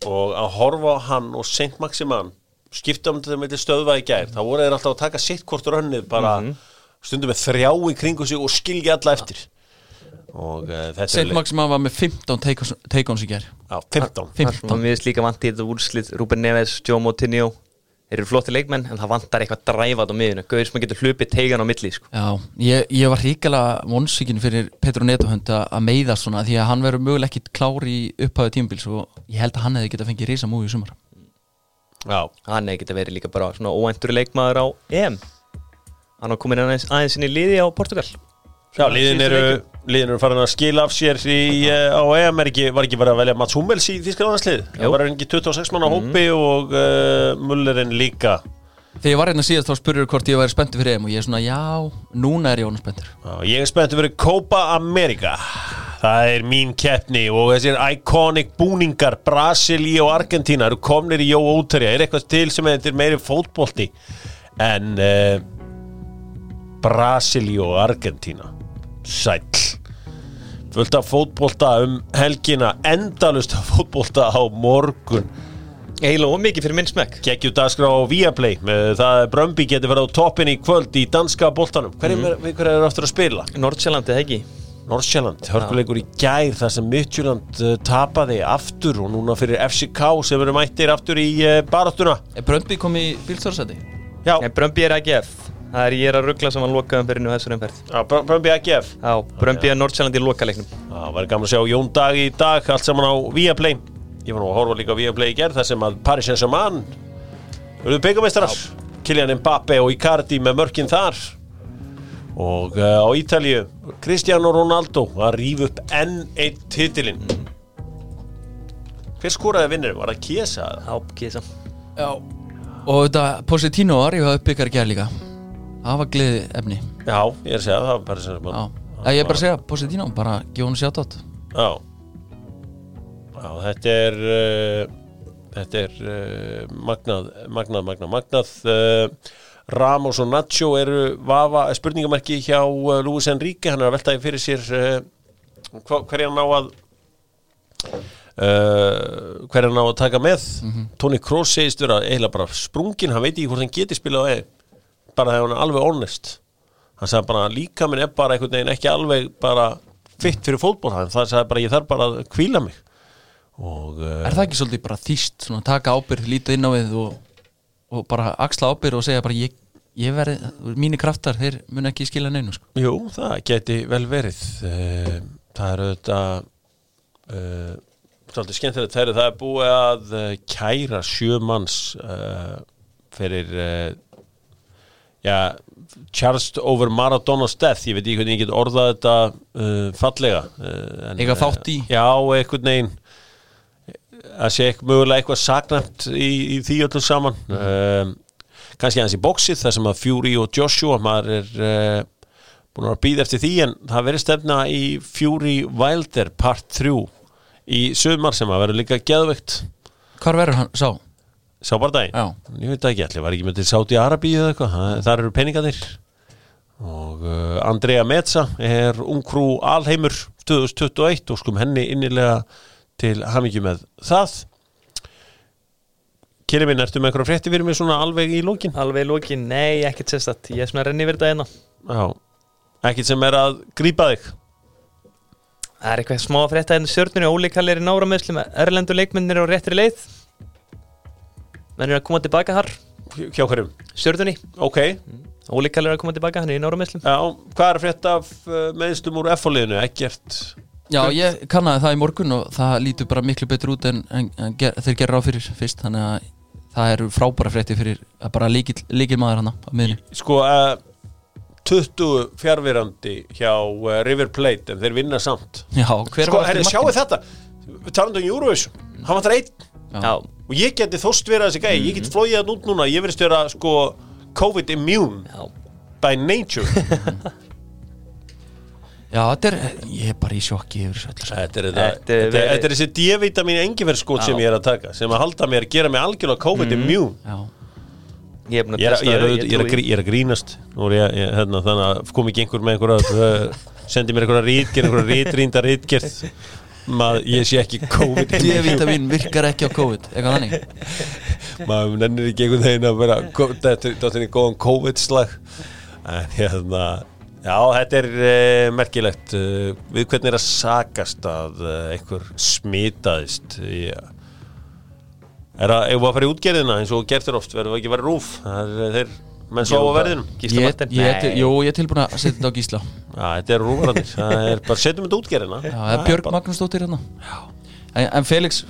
og að horfa á hann og Saint Maximan skipta um þetta með stöðva í gær þá voru þeir alltaf að taka sitt hvort rönnið bara stundum með þrjá í kringu sig og skilja alla eftir. Og uh, þetta Saint er Maximan var með 15 take-ons- take-ons í ger Já, 15 Það 15 mér finnst líka vant í þetta úrslit Ruben Neves, Joe Moutinho Þeir eru flotti leikmenn en það vantar eitthvað dræfat á miðuna Gauður sem getur hlupið teigan á milli sko. Já, ég, ég var ríkala vonsvíkin fyrir Petro Neto hund að að meiðast svona því að hann verður mögulega ekki klár í upphæðu tímabils og ég held að hann hefði getað fengið risa múi í sumar. Já, Hann hefði geta verið líka bara svona óendur leikmaður á EM Hann var komin aðeins, aðeins inn í liði á Portugal. Já, liðin eru, liðin eru farin að skila af sér í, uh, á EM. Er ekki, var ekki verið að velja Mats Hummels í Þískalaðanslið það var ekki 26 manna hópi og uh, Mullerinn líka. Þegar ég var hérna síðast þá spurður hvort ég væri spenntur fyrir EM og ég er svona já, núna er ég honum spenntur. Ég er spenntur fyrir Copa America. Það er mín keppni og þessir iconic búningar Brasilí og Argentína eru komnir í Jó Óterja. Er eitthvað til sem er meiri fótbolti en uh, Brasilí og Argentína sæll. Fullt af fótbolta um helgina endalust af fótbolta á morgun. Eiginlega ómikið fyrir minn smekk. Geggjum dagskrá á Viaplay það að Brömbi getur verið á toppin í kvöld í danska boltanum. Hverjum er, hver er aftur að spila? Nordsjælandi, það ekki? Nordsjælland, hörkuleikur í gær þar sem Midtjylland uh, tapaði aftur og núna fyrir FCK sem eru mættir aftur í uh, baráttuna Er Bröndby kom í bílstórasæti? Já, Nei, Brömbi er AGF Það er ég er að ruggla saman lokaðum fyrir nú þessar umferð. Já Br- Brömbi AGF Já, Brömbi er Nordsjælandi í lokaleiknum. Það var gaman að sjá Jón Dag í dag allt saman á Viaplay. Ég var nú að horfa líka á Viaplay í gær þar sem að Paris Saint-Germain Eruðu byggamestrar Kylian Mbappe og Icardi með mörkin þar. Og uh, á Ítalíu Cristiano Ronaldo að rífa upp enn einn titilinn. Hver skoraði vinnir? Var það Kiesa? Já, kísa Já. Og þetta Positino var, ég hafði byggar í ger líka var gleði efni. Já, ég er að segja það bara sem Já, ég er bara að segja, Positino, bara gefa hún sjátt átt Já. Já, þetta er uh, þetta er uh, magnað, magnað, magnað, magnað. Uh, Ramos og Nacho eru vafa spurningamarki hjá Luis Enrique, hann er að veltaði fyrir sér hverja ná að uh, hverja ná að taka með? Toni Kroos segist vera eiginlega bara sprungin, hann veit ekki hvort hann geti spilað á eða bara þegar hann er alveg honest. Hann sagði bara líka minn er bara einhvern veginn ekki alveg bara fitt fyrir fótból hann það sagði bara ég þarf bara að kvíla mig. Og uh, Er það ekki svolítið bara þýst, svona taka ábyrgð, lítið inn á við og, og bara axla ábyrgð og segja bara ég, ég verði, mínir kraftar, þeir mun ekki skila neinu sko. jú, það geti vel verið. Uh, það er auðvitað uh, svolítið skemmtilegt þegar það er búið að kæra sjö manns uh, fyrir já, charged over Maradona's death ég veit ekki hvernig ég get orðað þetta uh, fallega uh, en, Eiga þátt í? já, einhvern veginn að sé ekki mögulega eitthvað saknæmt í, í því öllu saman um, kannski aðeins í bóksið þar sem að Fury og Joshua maður er uh, búin að býða eftir því en það verið stefna í Fury Wilder part 3 í sömar sem að verður líka geðveikt Hvar verður hann, sá? Sá bara daginn? Já. ég veit ekki allir, var ekki með til Sáti Arabíu eða eitthvað, það- þar eru peningarnir. Og uh, Andrea Metza er ungkrú alheimur 2021 og skum henni innilega til hamingju með það. Keri minn, ertu með einhverja frétti fyrir mig svona alveg í lókin? Alveg í lókin, nei, ekkert sérstætt Ég er svona að renni yfir þetta hérna. Já, ekkert sem er að grípa þig? Það er eitthvað smá að frétta hérna stjórnir Óli Kallir í nára meðslum Erlendu leikmennir á réttri leið Menn er að koma tilbaka þar. Hjá hverjum? Stjórnunni, Ok, Óli Kallir er að koma tilbaka Hann er í nára meðslum já, hvað er að frétta af uh, meðstum úr F-liðinu? Ekkert Já, ég kannaði það í morgun og það lítur bara miklu betur út en, en, en ger, þeir gerra á fyrir fyrst þannig að það eru frábæra frétti fyrir að bara líkil, maður hana á miðinu Sko, uh, 20 fjárverandi hjá uh, River Plate en þeir vinna samt. Já, Sko, herri, sjáu þetta. Við talum um Eurovision. Hann var það einn. Já, og ég geti þóst vera þessi gæi. Ég get flóið það út núna. Ég verðist vera sko COVID immune já. by nature. Já, þetta er, ég er bara í sjokki yfir þessu öllu saman. Þetta er, þetta, Þetta er þetta, verið- er þessi D-vitamin engiferskot sem ég er að taka sem að halda mér, gera mig algjörlega COVID immune Já, Ég er búin að Ég er, testa ég, er, það, ég, er, að trúi- grí- ég er að grínast. Nú er ég, ég, hérna, þannig að kom ekki einhver með einhverja uh, sendi mér einhverja rítgerð einhverja rítrínda rítgerð maður, ég sé ekki COVID D-vitamin virkar ekki á COVID, eitthvað þannig. Maður nennir ekki einhvern veginn að vera þetta er í góðan COVID-slag. En hérna já, þetta er uh, merkilegt. Uh, við hvernig er að sakast að uh, einhver smitaðist já er að, ef við að fara í útgerðina eins og gerður oft, verður við ekki að vera rúf? Það er þeir, menn svo á verðinum. Gísla Martin. Jú, ég er tilbúin að setja þetta á gísla. Já, þetta er rúvarandi, það er bara setjum þetta útgerðina. Já, það er Björg Magnúsdóttir hérna. En, en Felix,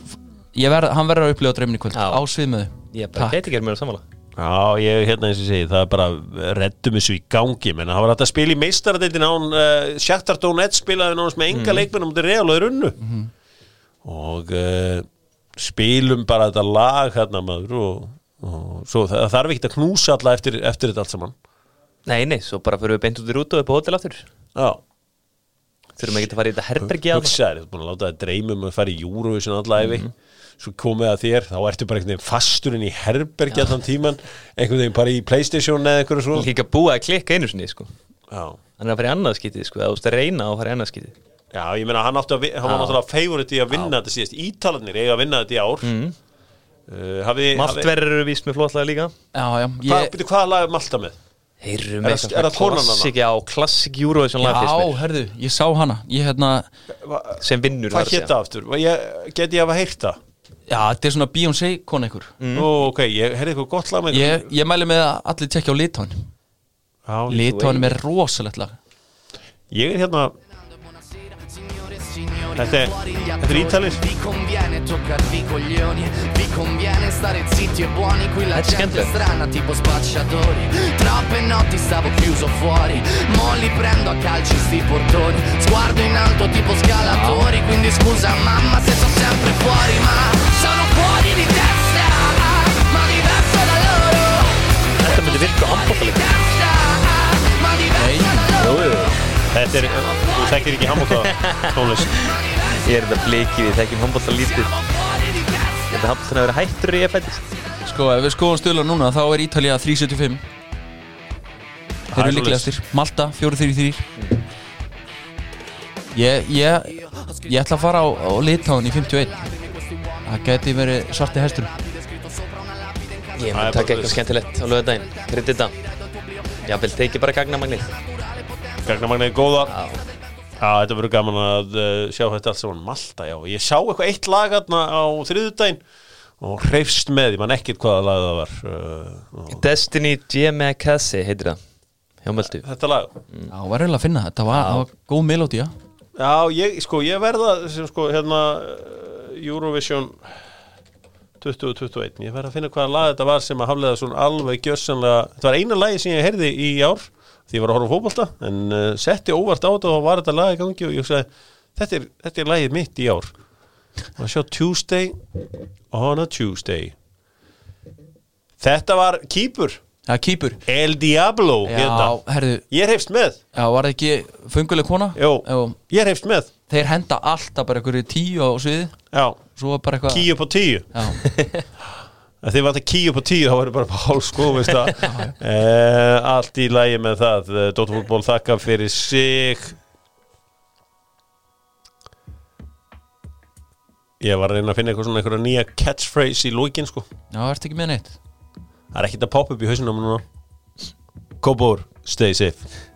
verð, hann verður að upplifa draumin í kvöld. Já. á sviðmiðu Ég geti ekki að mér að samála Já, ég hérna eins og segi, það er bara reddum þessu í gangi, menn. Það var hægt að spila í meistaradeildin án uh, Shakhtar Donetsk spilaði nánast með enga leikmennum til Real og þeir unnu. Og uh, spilum bara þetta lag hérna maður og, og svo það, það þarf ekki að knúsa alla eftir, eftir þetta allt saman. Nei, nei, svo bara fyrir við beint út í rútu og upp á hótel aftur. Já, Þurfum ekki að fara í þetta herbergi að hugsaður, þú er búin að láta það dreymum að fara í Eurovision allæfi svo komið að þér, þá ertu bara einhvern veginn fasturinn í herbergi allan tíman einhvern veginn bara í Playstation eða einhverju svo. Líka búið að klikka einu sinni, sko. Já. Hann er að fara í annað skítið, sko. Eða þú veist að reyna að fara í annað skítið Já, ég meina hann að, hann var náttúrulega favorite í að vinna þetta síðast. Ítalarnir eiga að vinna þetta í ár. Mm. Uh, hafið, Maltverður eru víst með flotlega líka. Já, já, Hvað, ég, byrju, hvaða lag er Malta með? Heyru Er það- klassik, já, klassik Eurovision lag já, herðu, ég sá hana. Ég hérna, Sem vinnur Hvað það aftur? Ég, get ég að hafa heyrt það? já, þetta er svona Beyoncé kona ykkur Nú, ok, ég heyrði eitthvað gott lag með ég, ég mæli með að allir tekja á Litóin Já, Litóin er rosalegt lag. Ég er hérna Þetta er ítalir Vi conviene toccarvi i coglioni. Vi conviene stare zitti e buoni. Qui la Eh, gente è strana tipo spacciatori. Troppe notti stavo chiuso fuori. Mo li prendo a calci sti portoni. Sguardo in alto tipo scalatori. Quindi scusa mamma se sono sempre fuori. Ma sono fuori di testa Ma diverso da loro. Þetta myndi virka á þetta er, þú þekkir ekki handbólta tónlist. Ég er þetta blikið, við þekkjum handbólta lítið. Þetta handbóltan að vera hættur í fættist Sko, ef við skoðum stöðla núna þá er Ítalía 375 Þeir er eru líklegastir. Malta 433 Ég, ég, ég ætla að fara á, á Litáin í 51 Það geti verið svarti hestur. Ég er mun taka eitthvað skemmtilegt á lögadaginn Kredita Jafnvel teki bara gagnamagnið Gagnamagnið er góða. Já. Já, þetta verður gaman að uh, sjá þetta allt saman. Malta, já, ég sá eitthvað eitt lag hérna á þriðudaginn og hreifst með, ég man ekkert hvaða lag það var uh, Destiny Giamacassi heitir það Hjá Möldu Þetta lag. Já, var reyna að finna þetta var, það var góð melódía. Já, ég, sko, ég verða sem sko, hérna uh, Eurovision 2021 ég verða að finna hvaða lag þetta var sem að haflega svona alveg gjössanlega þetta var eina lagi sem ég heyrði í ár því ég var að horfa á fótbolta en uh, setti óvart á þetta og var þetta lag í gangi og ég sagði, þetta er, þetta er lagið mitt í ár. Og sjá Tuesday on a Tuesday. Þetta var Kýpur Já, kýpur El Diablo Já, hérna. herðu, Ég er hefst með. Já, var það ekki fenguleg kona? Jó, ég er hefst með. Þeir henda alltaf bara einhverju tíu á sviði Já, kíu på tíu Ef þið vantar kíu på tíu þá verður bara hálf sko eh, Allt í lægi með það. Eh, Dóttarfútból þakka fyrir sig. Ég var að reyna að finna eitthvað svona einhverja nýja catchphrase í lókin sko. Já, ertu ekki með neitt? Það er ekkert að poppa upp í hausinu á mér núna. Kópur, stay safe